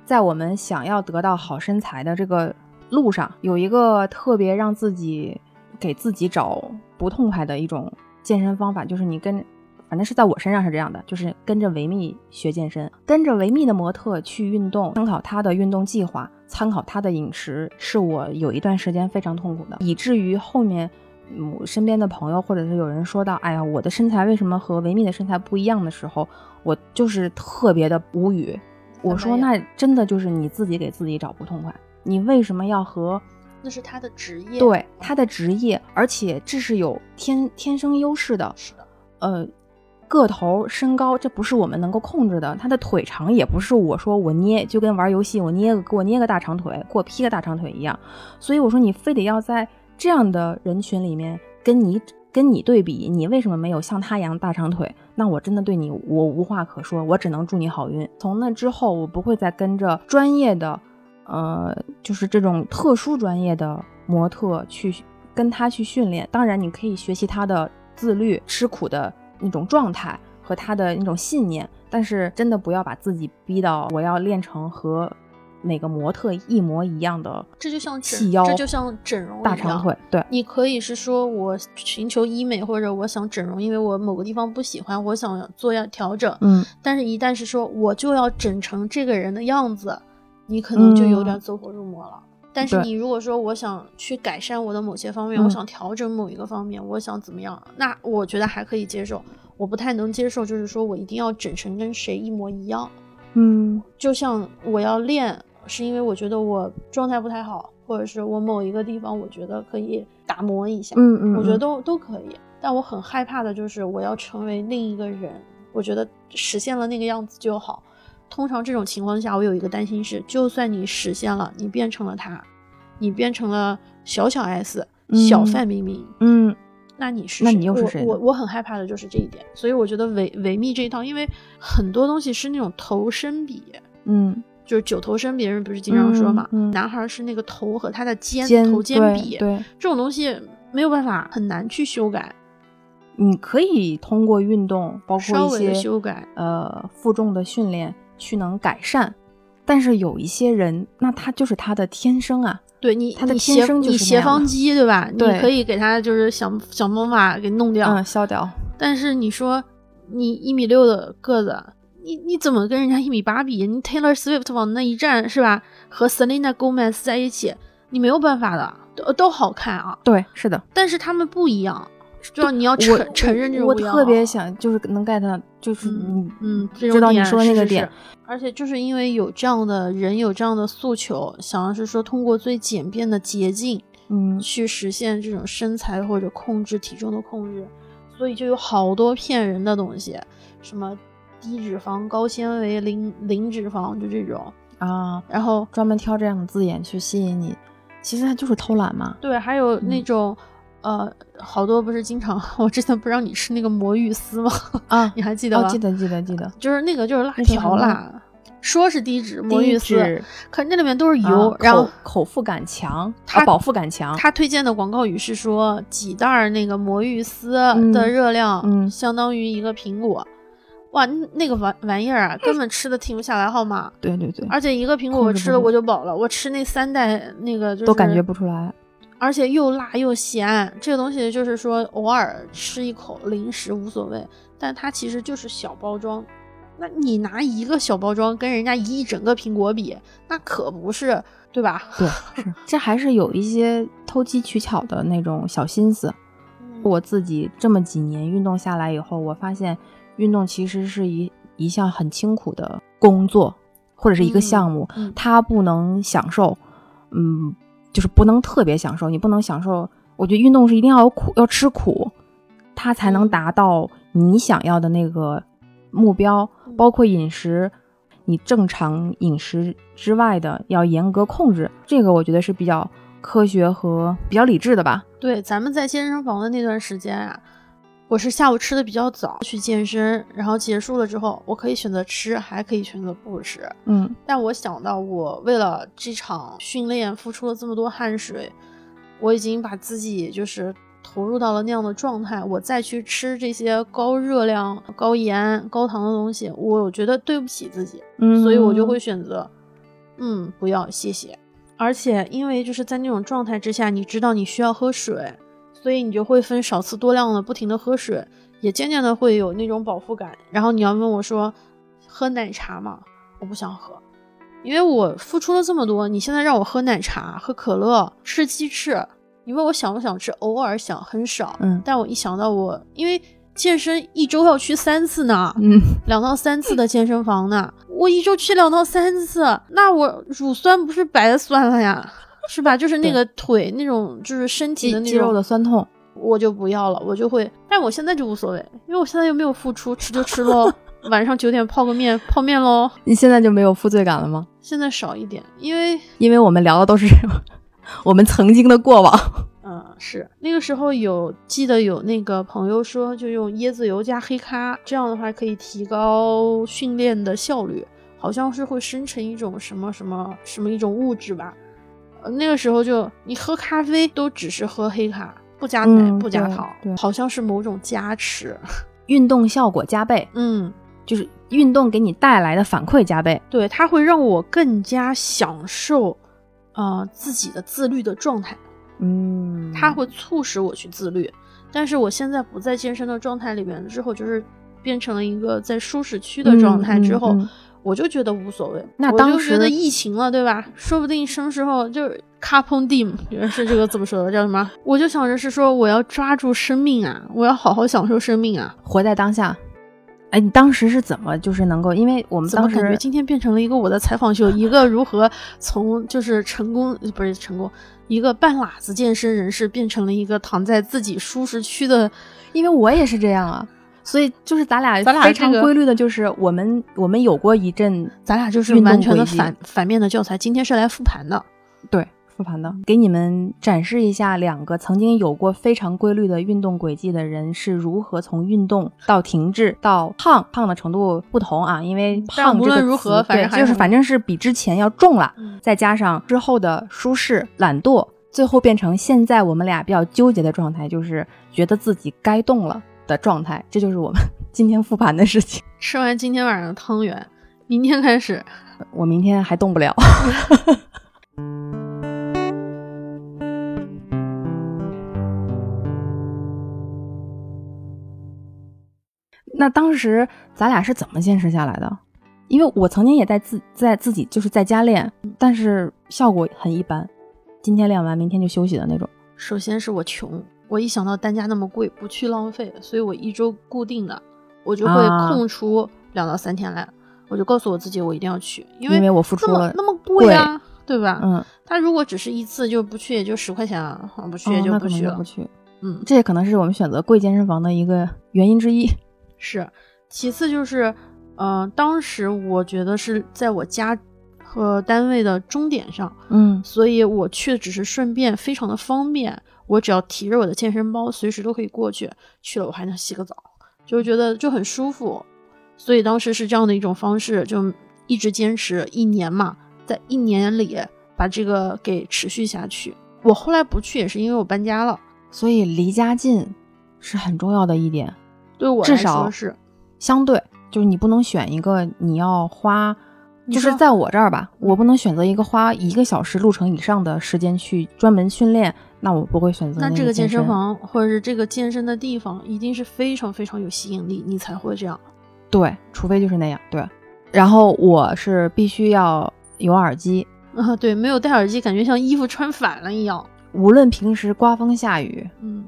S1: 在我们想要得到好身材的这个路上，有一个特别让自己给自己找不痛快的一种健身方法，就是你跟，反正是在我身上是这样的，就是跟着维密学健身，跟着维密的模特去运动，参考他的运动计划，参考他的饮食，是我有一段时间非常痛苦的，以至于后面。我身边的朋友，或者是有人说到，哎呀，我的身材为什么和维密的身材不一样的时候，我就是特别的无语。我说，那真的就是你自己给自己找不痛快。你为什么要和？
S2: 那是他的职业，
S1: 对他的职业，而且这是有天天生优势的。
S2: 是的，
S1: 呃，个头、身高，这不是我们能够控制的。他的腿长也不是我说我捏，就跟玩游戏我捏个给我捏个大长腿，给我劈个大长腿一样。所以我说，你非得要在。这样的人群里面，跟你跟你对比，你为什么没有像他一样大长腿？那我真的对你我无话可说，我只能祝你好运。从那之后，我不会再跟着专业的，呃，就是这种特殊专业的模特去跟他去训练。当然，你可以学习他的自律、吃苦的那种状态和他的那种信念，但是真的不要把自己逼到我要练成和。哪个模特一模一样的，
S2: 这就像
S1: 细腰，
S2: 这就像整容
S1: 大长腿。对，
S2: 你可以是说我寻求医美，或者我想整容，因为我某个地方不喜欢，我想做要调整。
S1: 嗯，
S2: 但是，一旦是说我就要整成这个人的样子，你可能就有点走火入魔了。但是，你如果说我想去改善我的某些方面，我想调整某一个方面，我想怎么样，那我觉得还可以接受。我不太能接受，就是说我一定要整成跟谁一模一样。
S1: 嗯，
S2: 就像我要练，是因为我觉得我状态不太好，或者是我某一个地方我觉得可以打磨一下。
S1: 嗯嗯，
S2: 我觉得都都可以。但我很害怕的就是我要成为另一个人，我觉得实现了那个样子就好。通常这种情况下，我有一个担心是，就算你实现了，你变成了他，你变成了小小 S、小范冰冰，
S1: 嗯，
S2: 那你是
S1: 那你又是谁？
S2: 我我很害怕的就是这一点，所以我觉得维维密这一套，因为很多东西是那种头身比，
S1: 嗯，
S2: 就是九头身，别人不是经常说嘛，
S1: 嗯
S2: 男孩是那个头和他的肩
S1: 肩
S2: 头肩比，
S1: 对，
S2: 这种东西没有办法很难去修改。
S1: 你可以通过运动，包括一些
S2: 修改，
S1: 呃负重的训练去能改善，但是有一些人，那他就是他的天生啊，
S2: 对你
S1: 他的天生就是
S2: 你斜方肌对吧？
S1: 对
S2: 你可以给他就是想想办法给弄掉，
S1: 嗯，消掉。
S2: 但是你说你一米六的个子，你你怎么跟人家一米八比？你 Taylor Swift 往那一站是吧？和 Selena Gomez 在一起，你没有办法的，都都好看啊。
S1: 对，是的，
S2: 但是他们不一样。就要你要承承认这种
S1: 我特别想就是能 get，到就是
S2: 嗯嗯，
S1: 知道你说那个点，
S2: 而且就是因为有这样的人有这样的诉求，想要是说通过最简便的捷径，
S1: 嗯，
S2: 去实现这种身材或者控制体重的控制，所以就有好多骗人的东西，什么低脂肪、高纤维、零零脂肪，就这种
S1: 啊，
S2: 然后
S1: 专门挑这样的字眼去吸引你，其实他就是偷懒嘛。
S2: 对，还有那种。呃，好多不是经常，我之前不让你吃那个魔芋丝吗？
S1: 啊，
S2: 你还记得吗？
S1: 记得记得记得，
S2: 就是那个就是辣条辣，说是低脂魔芋丝，可那里面都是油，然后
S1: 口腹感强，它饱腹感强。
S2: 他推荐的广告语是说几袋那个魔芋丝的热量相当于一个苹果，哇，那个玩玩意儿啊，根本吃的停不下来，好吗？
S1: 对对对，
S2: 而且一个苹果我吃了我就饱了，我吃那三袋那个就
S1: 都感觉不出来。
S2: 而且又辣又咸，这个东西就是说偶尔吃一口零食无所谓，但它其实就是小包装。那你拿一个小包装跟人家一整个苹果比，那可不是，对吧？
S1: 对，是 这还是有一些偷机取巧的那种小心思。我自己这么几年运动下来以后，我发现运动其实是一一项很清苦的工作，或者是一个项目，它不能享受，嗯。就是不能特别享受，你不能享受。我觉得运动是一定要有苦，要吃苦，它才能达到你想要的那个目标。包括饮食，你正常饮食之外的要严格控制，这个我觉得是比较科学和比较理智的吧。
S2: 对，咱们在健身房的那段时间啊。我是下午吃的比较早去健身，然后结束了之后，我可以选择吃，还可以选择不吃。
S1: 嗯，
S2: 但我想到我为了这场训练付出了这么多汗水，我已经把自己就是投入到了那样的状态，我再去吃这些高热量、高盐、高糖的东西，我觉得对不起自己。
S1: 嗯，
S2: 所以我就会选择，嗯，不要，谢谢。而且因为就是在那种状态之下，你知道你需要喝水。所以你就会分少次多量的不停的喝水，也渐渐的会有那种饱腹感。然后你要问我说，喝奶茶吗？我不想喝，因为我付出了这么多，你现在让我喝奶茶、喝可乐、吃鸡翅，你问我想不想吃？偶尔想，很少。
S1: 嗯，
S2: 但我一想到我，因为健身一周要去三次呢，
S1: 嗯，
S2: 两到三次的健身房呢，我一周去两到三次，那我乳酸不是白酸了呀？是吧？就是那个腿那种，就是身体的
S1: 肌肉的酸痛，
S2: 我就不要了，我就会。但我现在就无所谓，因为我现在又没有付出，吃就吃喽。晚上九点泡个面，泡面喽。
S1: 你现在就没有负罪感了吗？
S2: 现在少一点，因为
S1: 因为我们聊的都是 我们曾经的过往。
S2: 嗯，是那个时候有记得有那个朋友说，就用椰子油加黑咖，这样的话可以提高训练的效率，好像是会生成一种什么什么什么一种物质吧。那个时候就你喝咖啡都只是喝黑咖，不加奶不加糖，好像是某种加持，
S1: 运动效果加倍。
S2: 嗯，
S1: 就是运动给你带来的反馈加倍。
S2: 对，它会让我更加享受，呃，自己的自律的状态。
S1: 嗯，
S2: 它会促使我去自律。但是我现在不在健身的状态里面之后，就是变成了一个在舒适区的状态之后。我就觉得无所谓，
S1: 那当时
S2: 觉得疫情了，对吧？说不定什么时候就是 Carpe Diem，是这个怎么说的？叫什么？我就想着是说我要抓住生命啊，我要好好享受生命啊，
S1: 活在当下。哎，你当时是怎么就是能够？因为我们当时
S2: 感觉今天变成了一个我的采访秀，一个如何从就是成功不是成功，一个半喇子健身人士变成了一个躺在自己舒适区的，
S1: 因为我也是这样啊。所以就是咱俩，
S2: 咱俩
S1: 非常规律的，就是我们我们有过一阵，
S2: 咱俩就是完全的反反面的教材。今天是来复盘的，
S1: 对，复盘的，给你们展示一下两个曾经有过非常规律的运动轨迹的人是如何从运动到停滞到胖，胖的程度不同啊，因为胖
S2: 无论如何，反正
S1: 就是反正是比之前要重了，再加上之后的舒适、懒惰，最后变成现在我们俩比较纠结的状态，就是觉得自己该动了。的状态，这就是我们 今天复盘的事情。
S2: 吃完今天晚上的汤圆，明天开始，
S1: 我明天还动不了。那当时咱俩是怎么坚持下来的？因为我曾经也在自在自己就是在家练，但是效果很一般。今天练完，明天就休息的那种。
S2: 首先是我穷。我一想到单价那么贵，不去浪费，所以我一周固定的，我就会空出两到三天来，我就告诉我自己，我一定要去，因为
S1: 我付出了
S2: 那么贵啊，对吧？
S1: 嗯，
S2: 他如果只是一次就不去，也就十块钱啊，不去也就
S1: 不
S2: 去了，
S1: 不去。
S2: 嗯，
S1: 这也可能是我们选择贵健身房的一个原因之一。
S2: 是，其次就是，嗯，当时我觉得是在我家和单位的终点上，
S1: 嗯，
S2: 所以我去的只是顺便，非常的方便。我只要提着我的健身包，随时都可以过去。去了我还能洗个澡，就觉得就很舒服。所以当时是这样的一种方式，就一直坚持一年嘛，在一年里把这个给持续下去。我后来不去也是因为我搬家了，
S1: 所以离家近是很重要的一点。
S2: 对我
S1: 至少
S2: 是
S1: 相对，就是你不能选一个你要花。就是在我这儿吧，我不能选择一个花一个小时路程以上的时间去专门训练，那我不会选择。
S2: 那这
S1: 个
S2: 健身房或者是这个健身的地方，一定是非常非常有吸引力，你才会这样。
S1: 对，除非就是那样。对，然后我是必须要有耳机
S2: 啊，对，没有戴耳机，感觉像衣服穿反了一样。
S1: 无论平时刮风下雨，
S2: 嗯，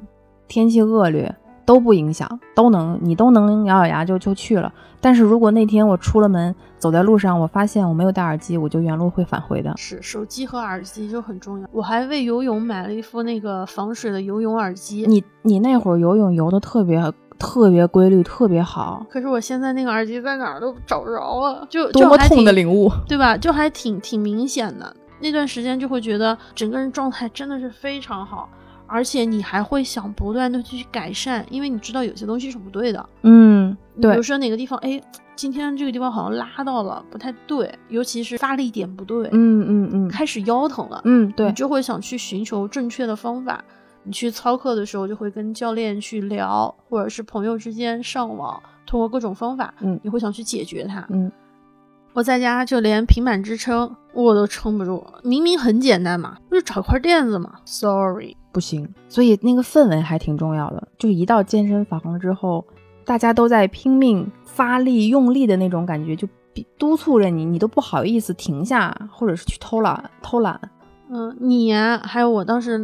S1: 天气恶劣。都不影响，都能你都能咬咬牙就就去了。但是如果那天我出了门，走在路上，我发现我没有戴耳机，我就原路会返回的。
S2: 是手机和耳机就很重要。我还为游泳买了一副那个防水的游泳耳机。
S1: 你你那会儿游泳游的特别特别规律，特别好。
S2: 可是我现在那个耳机在哪儿都找不着了，就
S1: 多么痛的领悟，
S2: 对吧？就还挺挺明显的。那段时间就会觉得整个人状态真的是非常好。而且你还会想不断的去改善，因为你知道有些东西是不对的。
S1: 嗯，对。
S2: 比如说哪个地方，哎，今天这个地方好像拉到了，不太对，尤其是发力点不对。
S1: 嗯嗯嗯，
S2: 开始腰疼了。
S1: 嗯，对，
S2: 你就会想去寻求正确的方法。你去操课的时候，就会跟教练去聊，或者是朋友之间上网，通过各种方法，
S1: 嗯，
S2: 你会想去解决它。
S1: 嗯。
S2: 我在家就连平板支撑我都撑不住，明明很简单嘛，不就找块垫子嘛？Sorry，
S1: 不行。所以那个氛围还挺重要的，就一到健身房之后，大家都在拼命发力、用力的那种感觉，就督促着你，你都不好意思停下，或者是去偷懒、偷懒。
S2: 嗯，你还有我当时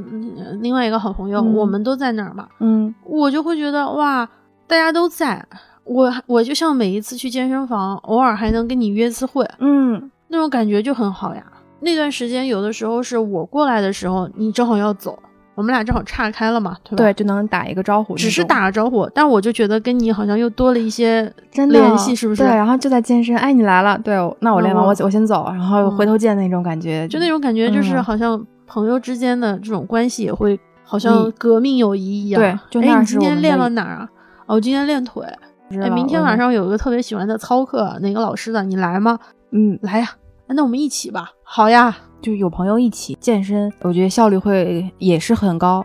S2: 另外一个好朋友，我们都在那儿嘛。
S1: 嗯，
S2: 我就会觉得哇，大家都在。我我就像每一次去健身房，偶尔还能跟你约次会，
S1: 嗯，
S2: 那种感觉就很好呀。那段时间有的时候是我过来的时候，你正好要走，我们俩正好岔开了嘛，对吧？
S1: 对，就能打一个招呼，
S2: 只是打个招呼，但我就觉得跟你好像又多了一些联系，是不是？
S1: 对，然后就在健身，哎，你来了，对，那我练完我我先走，然后回头见那种感觉，
S2: 就那种感觉，就是好像朋友之间的这种关系也会好像革命友谊一样。
S1: 对，就那
S2: 你今天练了哪儿啊？哦，我今天练腿。
S1: 哎，
S2: 明天晚上有一个特别喜欢的操课，哪个老师的？你来吗？
S1: 嗯，
S2: 来呀。那我们一起吧。好呀，
S1: 就有朋友一起健身，我觉得效率会也是很高。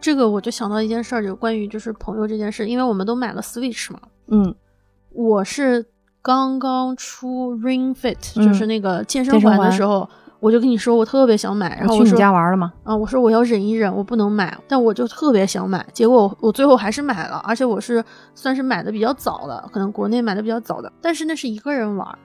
S2: 这个我就想到一件事儿，就关于就是朋友这件事，因为我们都买了 Switch 嘛。
S1: 嗯，
S2: 我是刚刚出 Ring Fit，就是那个健身
S1: 环
S2: 的时候。我就跟你说，我特别想买，然后
S1: 去你家玩了吗？
S2: 啊，我说我要忍一忍，我不能买，但我就特别想买，结果我最后还是买了，而且我是算是买的比较早的，可能国内买的比较早的，但是那是一个人玩，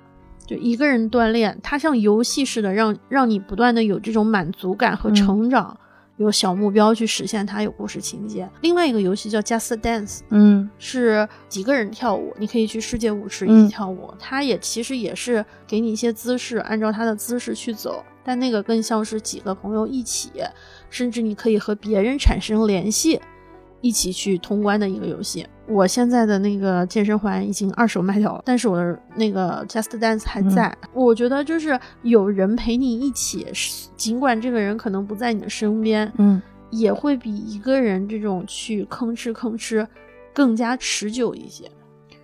S2: 就一个人锻炼，它像游戏似的，让让你不断的有这种满足感和成长，有小目标去实现它，有故事情节。另外一个游戏叫 Just Dance，
S1: 嗯，
S2: 是几个人跳舞，你可以去世界舞池一起跳舞。它也其实也是给你一些姿势，按照它的姿势去走，但那个更像是几个朋友一起，甚至你可以和别人产生联系。一起去通关的一个游戏。我现在的那个健身环已经二手卖掉了，但是我的那个 Just Dance 还在。我觉得就是有人陪你一起，尽管这个人可能不在你的身边，
S1: 嗯，
S2: 也会比一个人这种去吭哧吭哧更加持久一些。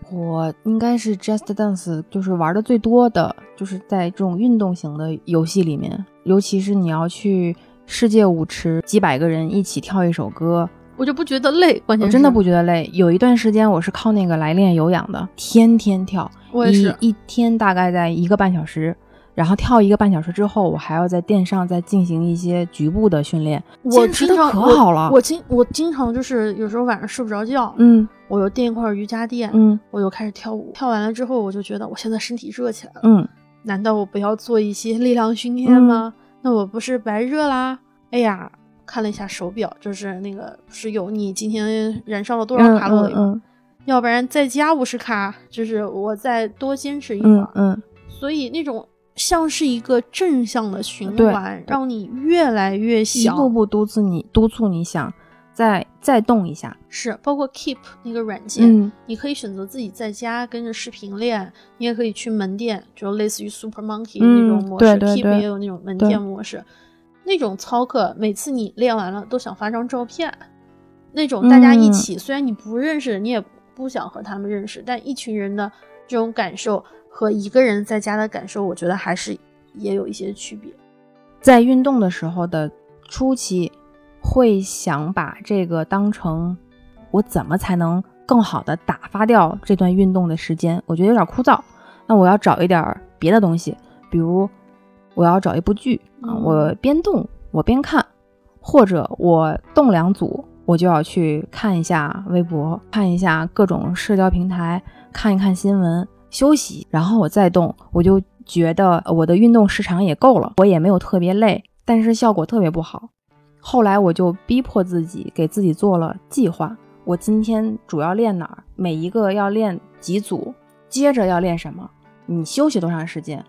S1: 我应该是 Just Dance，就是玩的最多的，就是在这种运动型的游戏里面，尤其是你要去世界舞池，几百个人一起跳一首歌。
S2: 我就不觉得累，关键
S1: 我真的不觉得累。有一段时间我是靠那个来练有氧的，天天跳，
S2: 我也是
S1: 一天大概在一个半小时，然后跳一个半小时之后，我还要在垫上再进行一些局部的训练。
S2: 我持
S1: 的可好了，
S2: 我经我经常就是有时候晚上睡不着觉，
S1: 嗯，
S2: 我又垫一块瑜伽垫，
S1: 嗯，
S2: 我又开始跳舞。跳完了之后，我就觉得我现在身体热起来了，
S1: 嗯，
S2: 难道我不要做一些力量训练吗？那我不是白热啦？哎呀！看了一下手表，就是那个是有你今天燃烧了多少卡路里，嗯要不然再加五十卡，就是我再多坚持一会儿。
S1: 嗯，
S2: 所以那种像是一个正向的循环，让你越来越想，
S1: 一步步督促你，督促你想再再动一下。
S2: 是，包括 Keep 那个软件，你可以选择自己在家跟着视频练，你也可以去门店，就类似于 Super Monkey 那种模式，Keep 也有那种门店模式。那种操课，每次你练完了都想发张照片。那种大家一起，虽然你不认识，你也不想和他们认识，但一群人的这种感受和一个人在家的感受，我觉得还是也有一些区别。
S1: 在运动的时候的初期，会想把这个当成我怎么才能更好的打发掉这段运动的时间？我觉得有点枯燥，那我要找一点别的东西，比如。我要找一部剧啊，我边动我边看，或者我动两组，我就要去看一下微博，看一下各种社交平台，看一看新闻，休息，然后我再动，我就觉得我的运动时长也够了，我也没有特别累，但是效果特别不好。后来我就逼迫自己，给自己做了计划，我今天主要练哪儿，每一个要练几组，接着要练什么，你休息多长时间。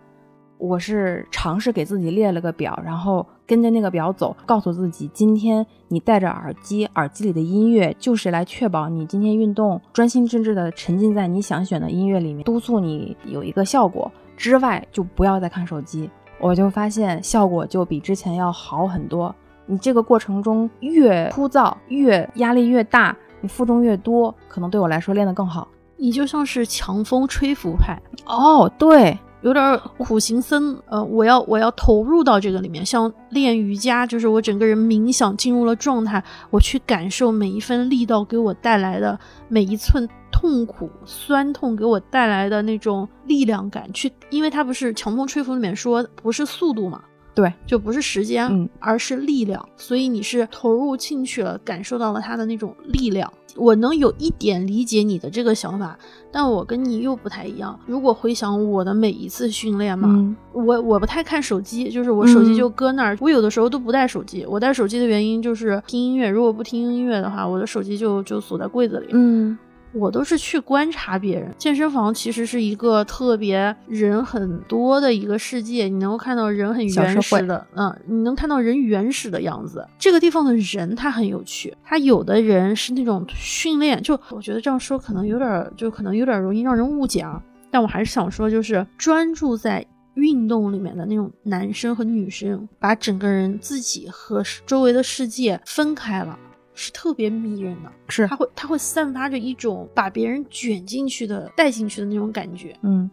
S1: 我是尝试给自己列了个表，然后跟着那个表走，告诉自己今天你戴着耳机，耳机里的音乐就是来确保你今天运动专心致志的沉浸在你想选的音乐里面，督促你有一个效果之外，就不要再看手机。我就发现效果就比之前要好很多。你这个过程中越枯燥，越压力越大，你负重越多，可能对我来说练得更好。
S2: 你就像是强风吹拂派
S1: 哦，对。
S2: 有点苦行僧，呃，我要我要投入到这个里面，像练瑜伽，就是我整个人冥想进入了状态，我去感受每一分力道给我带来的每一寸痛苦、酸痛给我带来的那种力量感，去，因为它不是强风吹拂里面说不是速度嘛。
S1: 对，
S2: 就不是时间，
S1: 嗯，
S2: 而是力量。所以你是投入进去了，感受到了它的那种力量。我能有一点理解你的这个想法，但我跟你又不太一样。如果回想我的每一次训练嘛，我我不太看手机，就是我手机就搁那儿。我有的时候都不带手机，我带手机的原因就是听音乐。如果不听音乐的话，我的手机就就锁在柜子里。
S1: 嗯。
S2: 我都是去观察别人。健身房其实是一个特别人很多的一个世界，你能够看到人很原始的，嗯，你能看到人原始的样子。这个地方的人他很有趣，他有的人是那种训练，就我觉得这样说可能有点，就可能有点容易让人误解啊。但我还是想说，就是专注在运动里面的那种男生和女生，把整个人自己和周围的世界分开了。是特别迷人的，
S1: 是
S2: 它会它会散发着一种把别人卷进去的带进去的那种感觉。
S1: 嗯，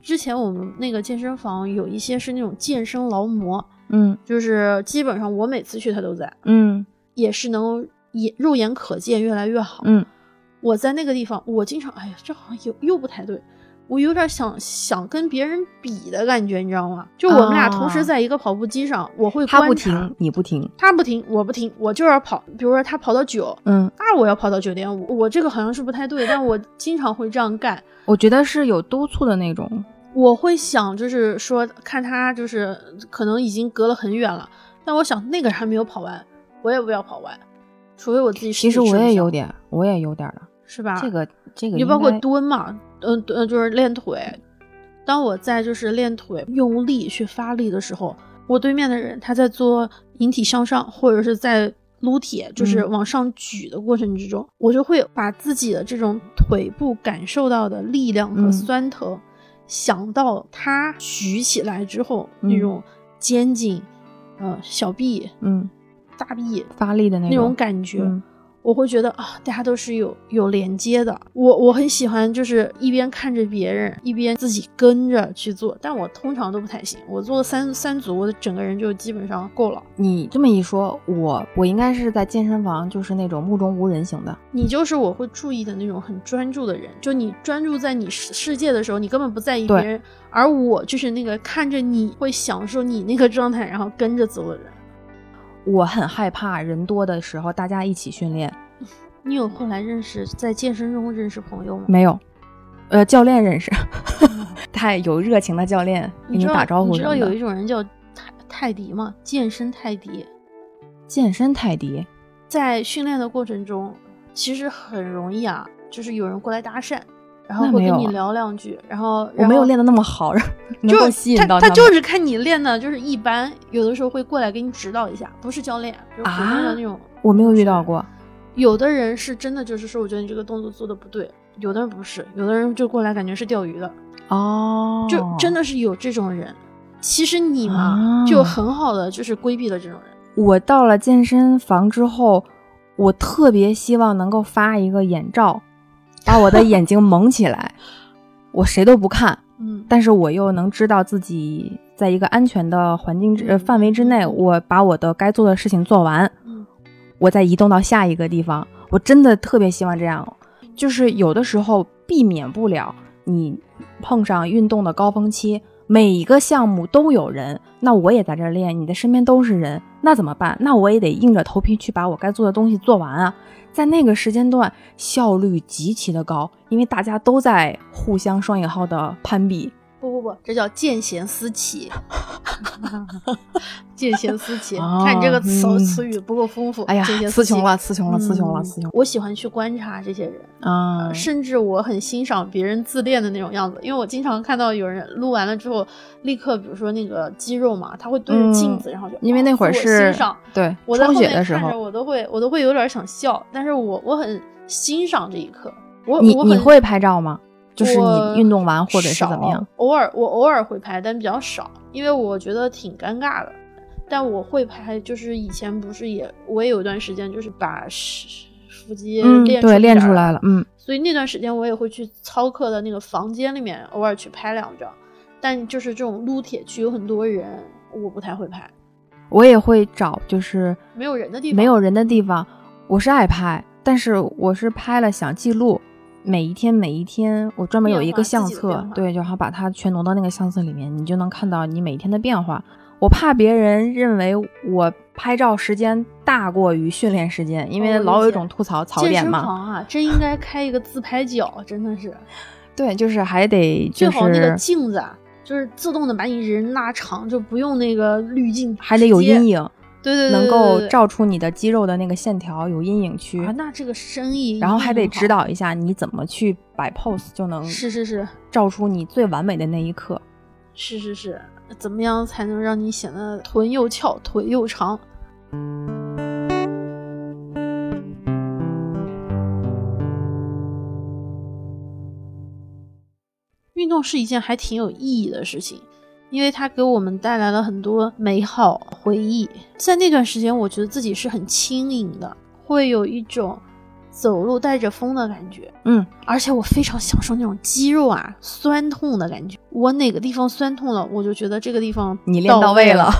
S2: 之前我们那个健身房有一些是那种健身劳模，
S1: 嗯，
S2: 就是基本上我每次去他都在，
S1: 嗯，
S2: 也是能眼肉眼可见越来越好。
S1: 嗯，
S2: 我在那个地方，我经常哎呀，这好像又又不太对。我有点想想跟别人比的感觉，你知道吗？就我们俩同时在一个跑步机上，我会
S1: 他不停，你不停，
S2: 他不停，我不停，我就要跑。比如说他跑到九，
S1: 嗯，
S2: 那我要跑到九点五。我这个好像是不太对，但我经常会这样干。
S1: 我觉得是有督促的那种
S2: 我会想，就是说看他就是可能已经隔了很远了，但我想那个人还没有跑完，我也不要跑完，除非我自己。
S1: 其实我也有点，我也有点了，
S2: 是吧？
S1: 这个这个，
S2: 你包括蹲嘛，嗯嗯，就是练腿。当我在就是练腿用力去发力的时候，我对面的人他在做引体向上，或者是在撸铁，就是往上举的过程之中，我就会把自己的这种腿部感受到的力量和酸疼，想到他举起来之后那种肩颈、呃小臂、嗯。大臂
S1: 发力的那
S2: 种感觉。我会觉得啊，大家都是有有连接的。我我很喜欢，就是一边看着别人，一边自己跟着去做。但我通常都不太行。我做三三组，我的整个人就基本上够了。
S1: 你这么一说，我我应该是在健身房，就是那种目中无人型的。
S2: 你就是我会注意的那种很专注的人。就你专注在你世世界的时候，你根本不在意别人。而我就是那个看着你会享受你那个状态，然后跟着走的人。
S1: 我很害怕人多的时候大家一起训练。
S2: 你有后来认识在健身中认识朋友吗？
S1: 没有，呃，教练认识，太有热情的教练给你打招呼。
S2: 你知道有一种人叫泰泰迪吗？健身泰迪。
S1: 健身泰迪，
S2: 在训练的过程中，其实很容易啊，就是有人过来搭讪。然后会跟你聊两句，然后
S1: 我没有练的那么好，就吸引到
S2: 他。他就是看你练的，就是一般，有的时候会过来给你指导一下，不是教练，就普通的那种。
S1: 我没有遇到过，
S2: 有的人是真的就是说，我觉得你这个动作做的不对，有的人不是，有的人就过来感觉是钓鱼的
S1: 哦，
S2: 就真的是有这种人。其实你嘛，就很好的就是规避了这种人。
S1: 我到了健身房之后，我特别希望能够发一个眼罩。把我的眼睛蒙起来，我谁都不看，嗯，但是我又能知道自己在一个安全的环境之呃范围之内，我把我的该做的事情做完，嗯，我再移动到下一个地方。我真的特别希望这样，就是有的时候避免不了你碰上运动的高峰期，每一个项目都有人，那我也在这练，你的身边都是人，那怎么办？那我也得硬着头皮去把我该做的东西做完啊。在那个时间段，效率极其的高，因为大家都在互相双引号的攀比。
S2: 不不不，这叫见贤思齐。见贤思齐，看你这个词词语不够丰富。
S1: 哎呀，词穷了，词穷了，词穷了，词穷。
S2: 我喜欢去观察这些人啊，甚至我很欣赏别人自恋的那种样子，因为我经常看到有人录完了之后，立刻比如说那个肌肉嘛，他会对着镜子，然后就
S1: 因为那会儿是对
S2: 我
S1: 在后面看着，
S2: 我都会我都会有点想笑，但是我我很欣赏这一刻。我
S1: 你你会拍照吗？就是你运动完或者是怎么样？
S2: 偶尔我偶尔会拍，但比较少，因为我觉得挺尴尬的。但我会拍，就是以前不是也我也有一段时间就是把腹肌练
S1: 对练出来了，嗯，
S2: 所以那段时间我也会去操课的那个房间里面偶尔去拍两张。但就是这种撸铁区有很多人，我不太会拍。
S1: 我也会找就是
S2: 没有人的地方，
S1: 没有人的地方，我是爱拍，但是我是拍了想记录。每一天，每一天，我专门有一个相册，对，然后把它全挪到那个相册里面，你就能看到你每天的变化。我怕别人认为我拍照时间大过于训练时间，因为老有一种吐槽槽点嘛。健身
S2: 房啊，真应该开一个自拍角，真的是。
S1: 对，就是还得
S2: 最好那个镜子，就是自动的把你人拉长，就不用那个滤镜，
S1: 还得有阴影。
S2: 对对对，
S1: 能够照出你的肌肉的那个线条，有阴影区。
S2: 那这个生意，
S1: 然后还得指导一下你怎么去摆 pose，就能
S2: 是是是，
S1: 照出你最完美的那一刻。
S2: 是是是，怎么样才能让你显得臀又翘，腿又长？运动是一件还挺有意义的事情。因为它给我们带来了很多美好回忆，在那段时间，我觉得自己是很轻盈的，会有一种走路带着风的感觉。
S1: 嗯，
S2: 而且我非常享受那种肌肉啊酸痛的感觉。我哪个地方酸痛了，我就觉得这个地方
S1: 你练到
S2: 位
S1: 了。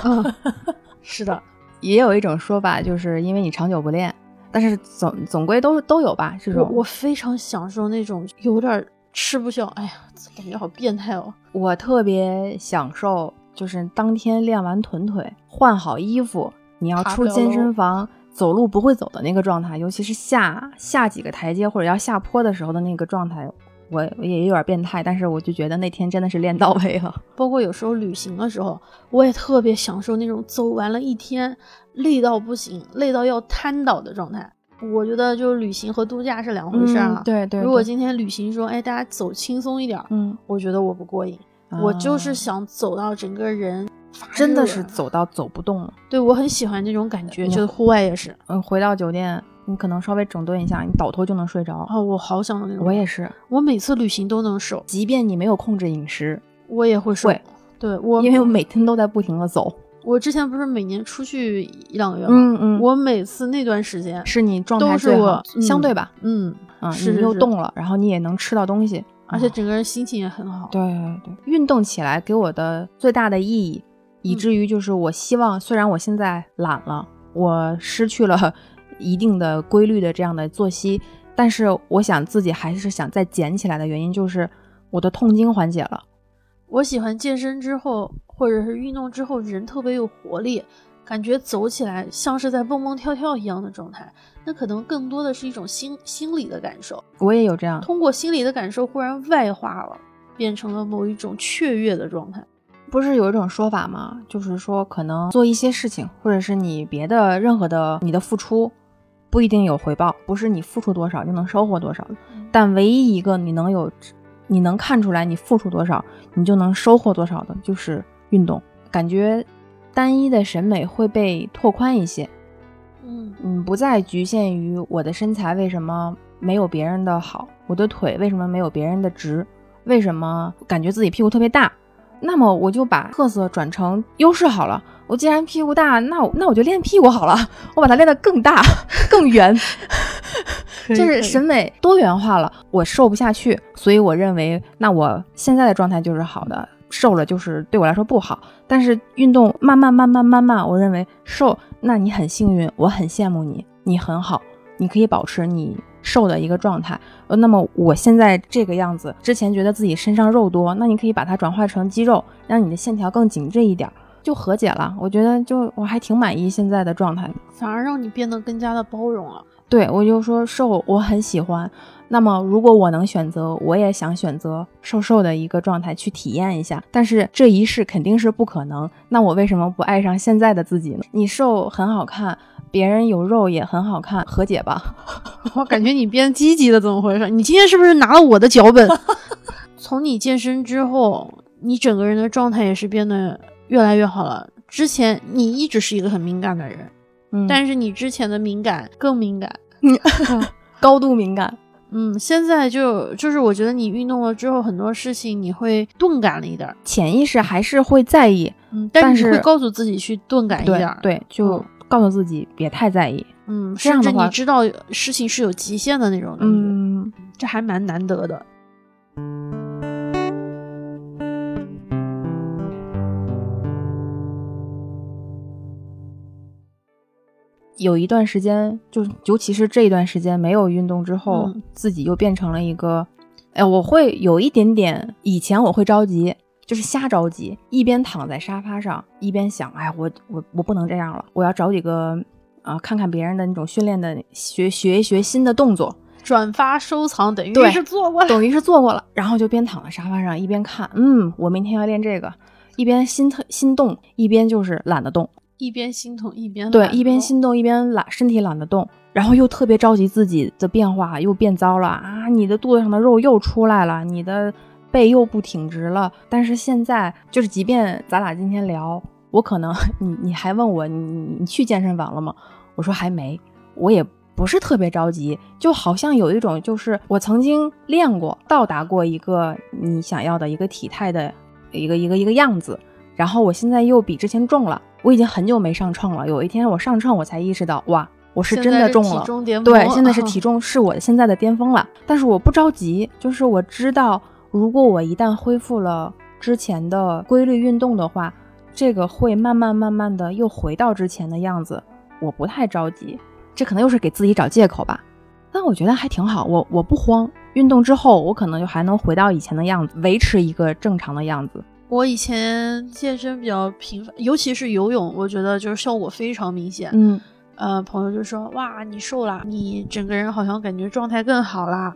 S2: 是的，
S1: 也有一种说法，就是因为你长久不练，但是总总归都都有吧。这种
S2: 我非常享受那种有点。吃不消，哎呀，感觉好变态哦！
S1: 我特别享受，就是当天练完臀腿，换好衣服，你要出健身房走路不会走的那个状态，尤其是下下几个台阶或者要下坡的时候的那个状态，我也有点变态，但是我就觉得那天真的是练到位了。
S2: 包括有时候旅行的时候，我也特别享受那种走完了一天累到不行、累到要瘫倒的状态。我觉得就是旅行和度假是两回事啊。
S1: 对对。
S2: 如果今天旅行说，哎，大家走轻松一点，
S1: 嗯，
S2: 我觉得我不过瘾。我就是想走到整个人
S1: 真的是走到走不动了。
S2: 对我很喜欢这种感觉，就是户外也是。
S1: 嗯，回到酒店，你可能稍微整顿一下，你倒头就能睡着。
S2: 啊，我好想那种。
S1: 我也是，
S2: 我每次旅行都能瘦，
S1: 即便你没有控制饮食，
S2: 我也会瘦。对我，
S1: 因为我每天都在不停的走。
S2: 我之前不是每年出去一两个月吗？
S1: 嗯嗯。
S2: 我每次那段时间
S1: 是你状态最好，相对吧？
S2: 嗯
S1: 嗯，
S2: 是
S1: 你又动了，然后你也能吃到东西。
S2: 而且整个人心情也很好。
S1: 对对对，运动起来给我的最大的意义，以至于就是我希望，虽然我现在懒了，我失去了 一定的规律的这样的作息，但是我想自己还是想再捡起来的原因，就是我的痛经缓解了。
S2: 我喜欢健身之后，或者是运动之后，人特别有活力。感觉走起来像是在蹦蹦跳跳一样的状态，那可能更多的是一种心心理的感受。
S1: 我也有这样，
S2: 通过心理的感受忽然外化了，变成了某一种雀跃的状态。
S1: 不是有一种说法吗？就是说，可能做一些事情，或者是你别的任何的你的付出，不一定有回报，不是你付出多少就能收获多少。但唯一一个你能有，你能看出来你付出多少，你就能收获多少的，就是运动。感觉。单一的审美会被拓宽一些，
S2: 嗯
S1: 嗯，不再局限于我的身材为什么没有别人的好，我的腿为什么没有别人的直，为什么感觉自己屁股特别大，那么我就把特色转成优势好了。我既然屁股大，那那我就练屁股好了，我把它练得更大 更圆，就是审美多元化了。我瘦不下去，所以我认为那我现在的状态就是好的。瘦了就是对我来说不好，但是运动慢慢慢慢慢慢，我认为瘦，那你很幸运，我很羡慕你，你很好，你可以保持你瘦的一个状态。呃，那么我现在这个样子，之前觉得自己身上肉多，那你可以把它转化成肌肉，让你的线条更紧致一点，就和解了。我觉得就我还挺满意现在的状态，
S2: 反而让你变得更加的包容了。
S1: 对我就说瘦，我很喜欢。那么，如果我能选择，我也想选择瘦瘦的一个状态去体验一下。但是这一世肯定是不可能。那我为什么不爱上现在的自己呢？你瘦很好看，别人有肉也很好看，和解吧。
S2: 我感觉你变积极了，怎么回事？你今天是不是拿了我的脚本？从你健身之后，你整个人的状态也是变得越来越好了。之前你一直是一个很敏感的人，
S1: 嗯，
S2: 但是你之前的敏感更敏感，
S1: 高度敏感。
S2: 嗯，现在就就是我觉得你运动了之后，很多事情你会钝感了一点，
S1: 潜意识还是会在意，
S2: 嗯，
S1: 但
S2: 是会告诉自己去钝感一点，
S1: 对，就告诉自己别太在意，
S2: 嗯，
S1: 甚
S2: 至你知道事情是有极限的那种感觉，
S1: 嗯，
S2: 这还蛮难得的。
S1: 有一段时间，就尤其是这一段时间没有运动之后，自己又变成了一个，哎，我会有一点点，以前我会着急，就是瞎着急，一边躺在沙发上，一边想，哎，我我我不能这样了，我要找几个啊，看看别人的那种训练的，学学一学新的动作，
S2: 转发收藏，等于是做过了，
S1: 等于是做过了，然后就边躺在沙发上一边看，嗯，我明天要练这个，一边心特心动，一边就是懒得动。
S2: 一边心痛一边
S1: 对，一边心动一边懒，身体懒得动，然后又特别着急自己的变化又变糟了啊！你的肚子上的肉又出来了，你的背又不挺直了。但是现在就是，即便咱俩今天聊，我可能 你你还问我你你去健身房了吗？我说还没，我也不是特别着急，就好像有一种就是我曾经练过，到达过一个你想要的一个体态的一个一个一个样子。然后我现在又比之前重了，我已经很久没上秤了。有一天我上秤，我才意识到，哇，我是真的重了。对，现在是 体重是我现在的巅峰了。但是我不着急，就是我知道，如果我一旦恢复了之前的规律运动的话，这个会慢慢慢慢的又回到之前的样子。我不太着急，这可能又是给自己找借口吧。但我觉得还挺好，我我不慌。运动之后，我可能就还能回到以前的样子，维持一个正常的样子。
S2: 我以前健身比较频繁，尤其是游泳，我觉得就是效果非常明显。
S1: 嗯，
S2: 呃，朋友就说：“哇，你瘦了，你整个人好像感觉状态更好啦。”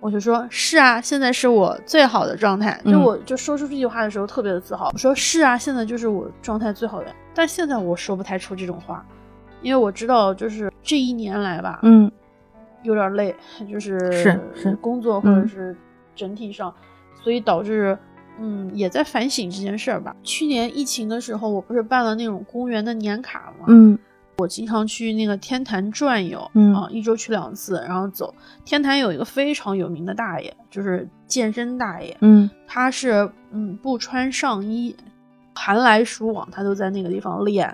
S2: 我就说是啊，现在是我最好的状态。就我就说出这句话的时候特别的自豪。我说是啊，现在就是我状态最好的。但现在我说不太出这种话，因为我知道就是这一年来吧，
S1: 嗯，
S2: 有点累，就是
S1: 是是
S2: 工作或者是整体上，所以导致嗯也在反省这件事儿吧。去年疫情的时候，我不是办了那种公园的年卡吗？
S1: 嗯。
S2: 我经常去那个天坛转悠，
S1: 嗯
S2: 啊，一周去两次，然后走。天坛有一个非常有名的大爷，就是健身大爷，
S1: 嗯，
S2: 他是嗯不穿上衣，寒来暑往，他都在那个地方练。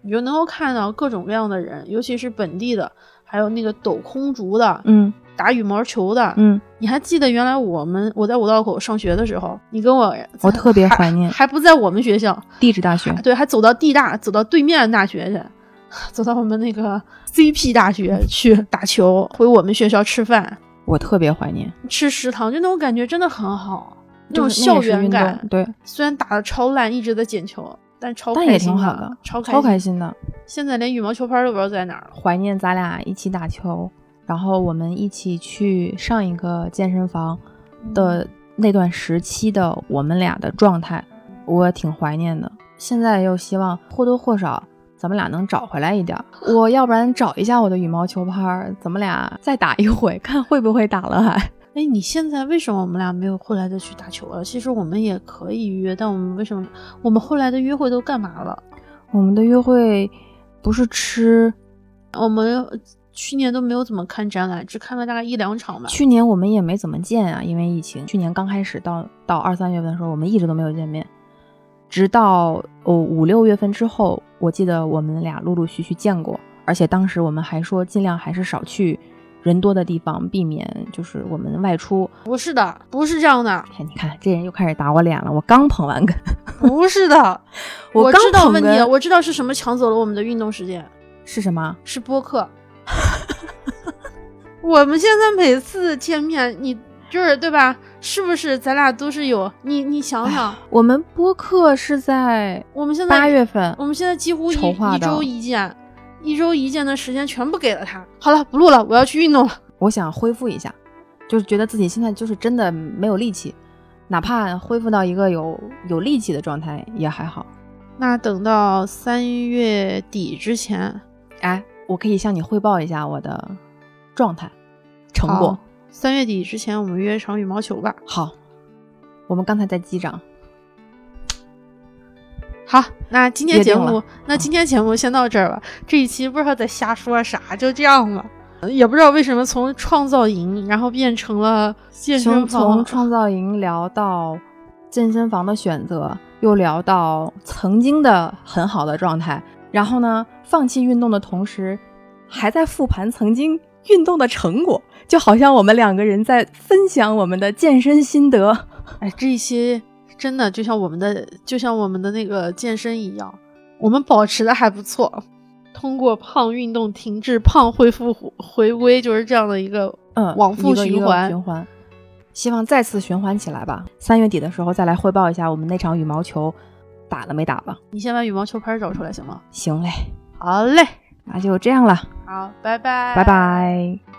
S2: 你就能够看到各种各样的人，尤其是本地的，还有那个抖空竹的，
S1: 嗯，
S2: 打羽毛球的，
S1: 嗯。
S2: 你还记得原来我们我在五道口上学的时候，你跟我
S1: 我特别怀念，
S2: 还不在我们学校，
S1: 地质大学，
S2: 对，还走到地大，走到对面大学去。走到我们那个 CP 大学去打球，回我们学校吃饭，
S1: 我特别怀念
S2: 吃食堂，就那种感觉真的很好，
S1: 那
S2: 种校园感。
S1: 对，
S2: 虽然打的超烂，一直在捡球，但超
S1: 但也挺好的，
S2: 超
S1: 超
S2: 开
S1: 心的。
S2: 现在连羽毛球拍都不知道在哪儿了。
S1: 怀念咱俩一起打球，然后我们一起去上一个健身房的那段时期的我们俩的状态，我挺怀念的。现在又希望或多或少。咱们俩能找回来一点，我要不然找一下我的羽毛球拍，咱们俩再打一回，看会不会打了还。
S2: 哎，你现在为什么我们俩没有后来再去打球了？其实我们也可以约，但我们为什么我们后来的约会都干嘛了？
S1: 我们的约会不是吃，
S2: 我们去年都没有怎么看展览，只看了大概一两场吧。
S1: 去年我们也没怎么见啊，因为疫情。去年刚开始到到二三月份的时候，我们一直都没有见面。直到哦五六月份之后，我记得我们俩陆陆续续见过，而且当时我们还说尽量还是少去人多的地方，避免就是我们外出。
S2: 不是的，不是这样的。
S1: 你看，这人又开始打我脸了。我刚捧完哏。
S2: 不是的，
S1: 我
S2: 知道问题，我知道是什么抢走了我们的运动时间。
S1: 是什么？
S2: 是播客。我们现在每次见面，你。就是对吧？是不是咱俩都是有你？你想想，
S1: 我们播客是在
S2: 我们现在
S1: 八月份，
S2: 我们现在几乎一一周一见，一周一见的时间全部给了他。好了，不录了，我要去运动了。
S1: 我想恢复一下，就是觉得自己现在就是真的没有力气，哪怕恢复到一个有有力气的状态也还好。
S2: 那等到三月底之前，
S1: 哎，我可以向你汇报一下我的状态成果。
S2: 三月底之前，我们约一场羽毛球吧。
S1: 好，我们刚才在击掌。
S2: 好，那今天节目，那今天节目先到这儿吧。这一期不知道在瞎说啥，就这样吧。也不知道为什么从创造营，然后变成了健身房。
S1: 从创造营聊到健身房的选择，又聊到曾经的很好的状态，然后呢，放弃运动的同时，还在复盘曾经运动的成果。就好像我们两个人在分享我们的健身心得，
S2: 哎，这一期真的就像我们的，就像我们的那个健身一样，我们保持的还不错。通过胖运动停滞，胖恢复回归，就是这样的一个
S1: 嗯
S2: 往复循环
S1: 循环。希望再次循环起来吧。三月底的时候再来汇报一下我们那场羽毛球打了没打吧。
S2: 你先把羽毛球拍找出来行吗？
S1: 行嘞，
S2: 好嘞，
S1: 那就这样了。
S2: 好，拜拜，
S1: 拜拜。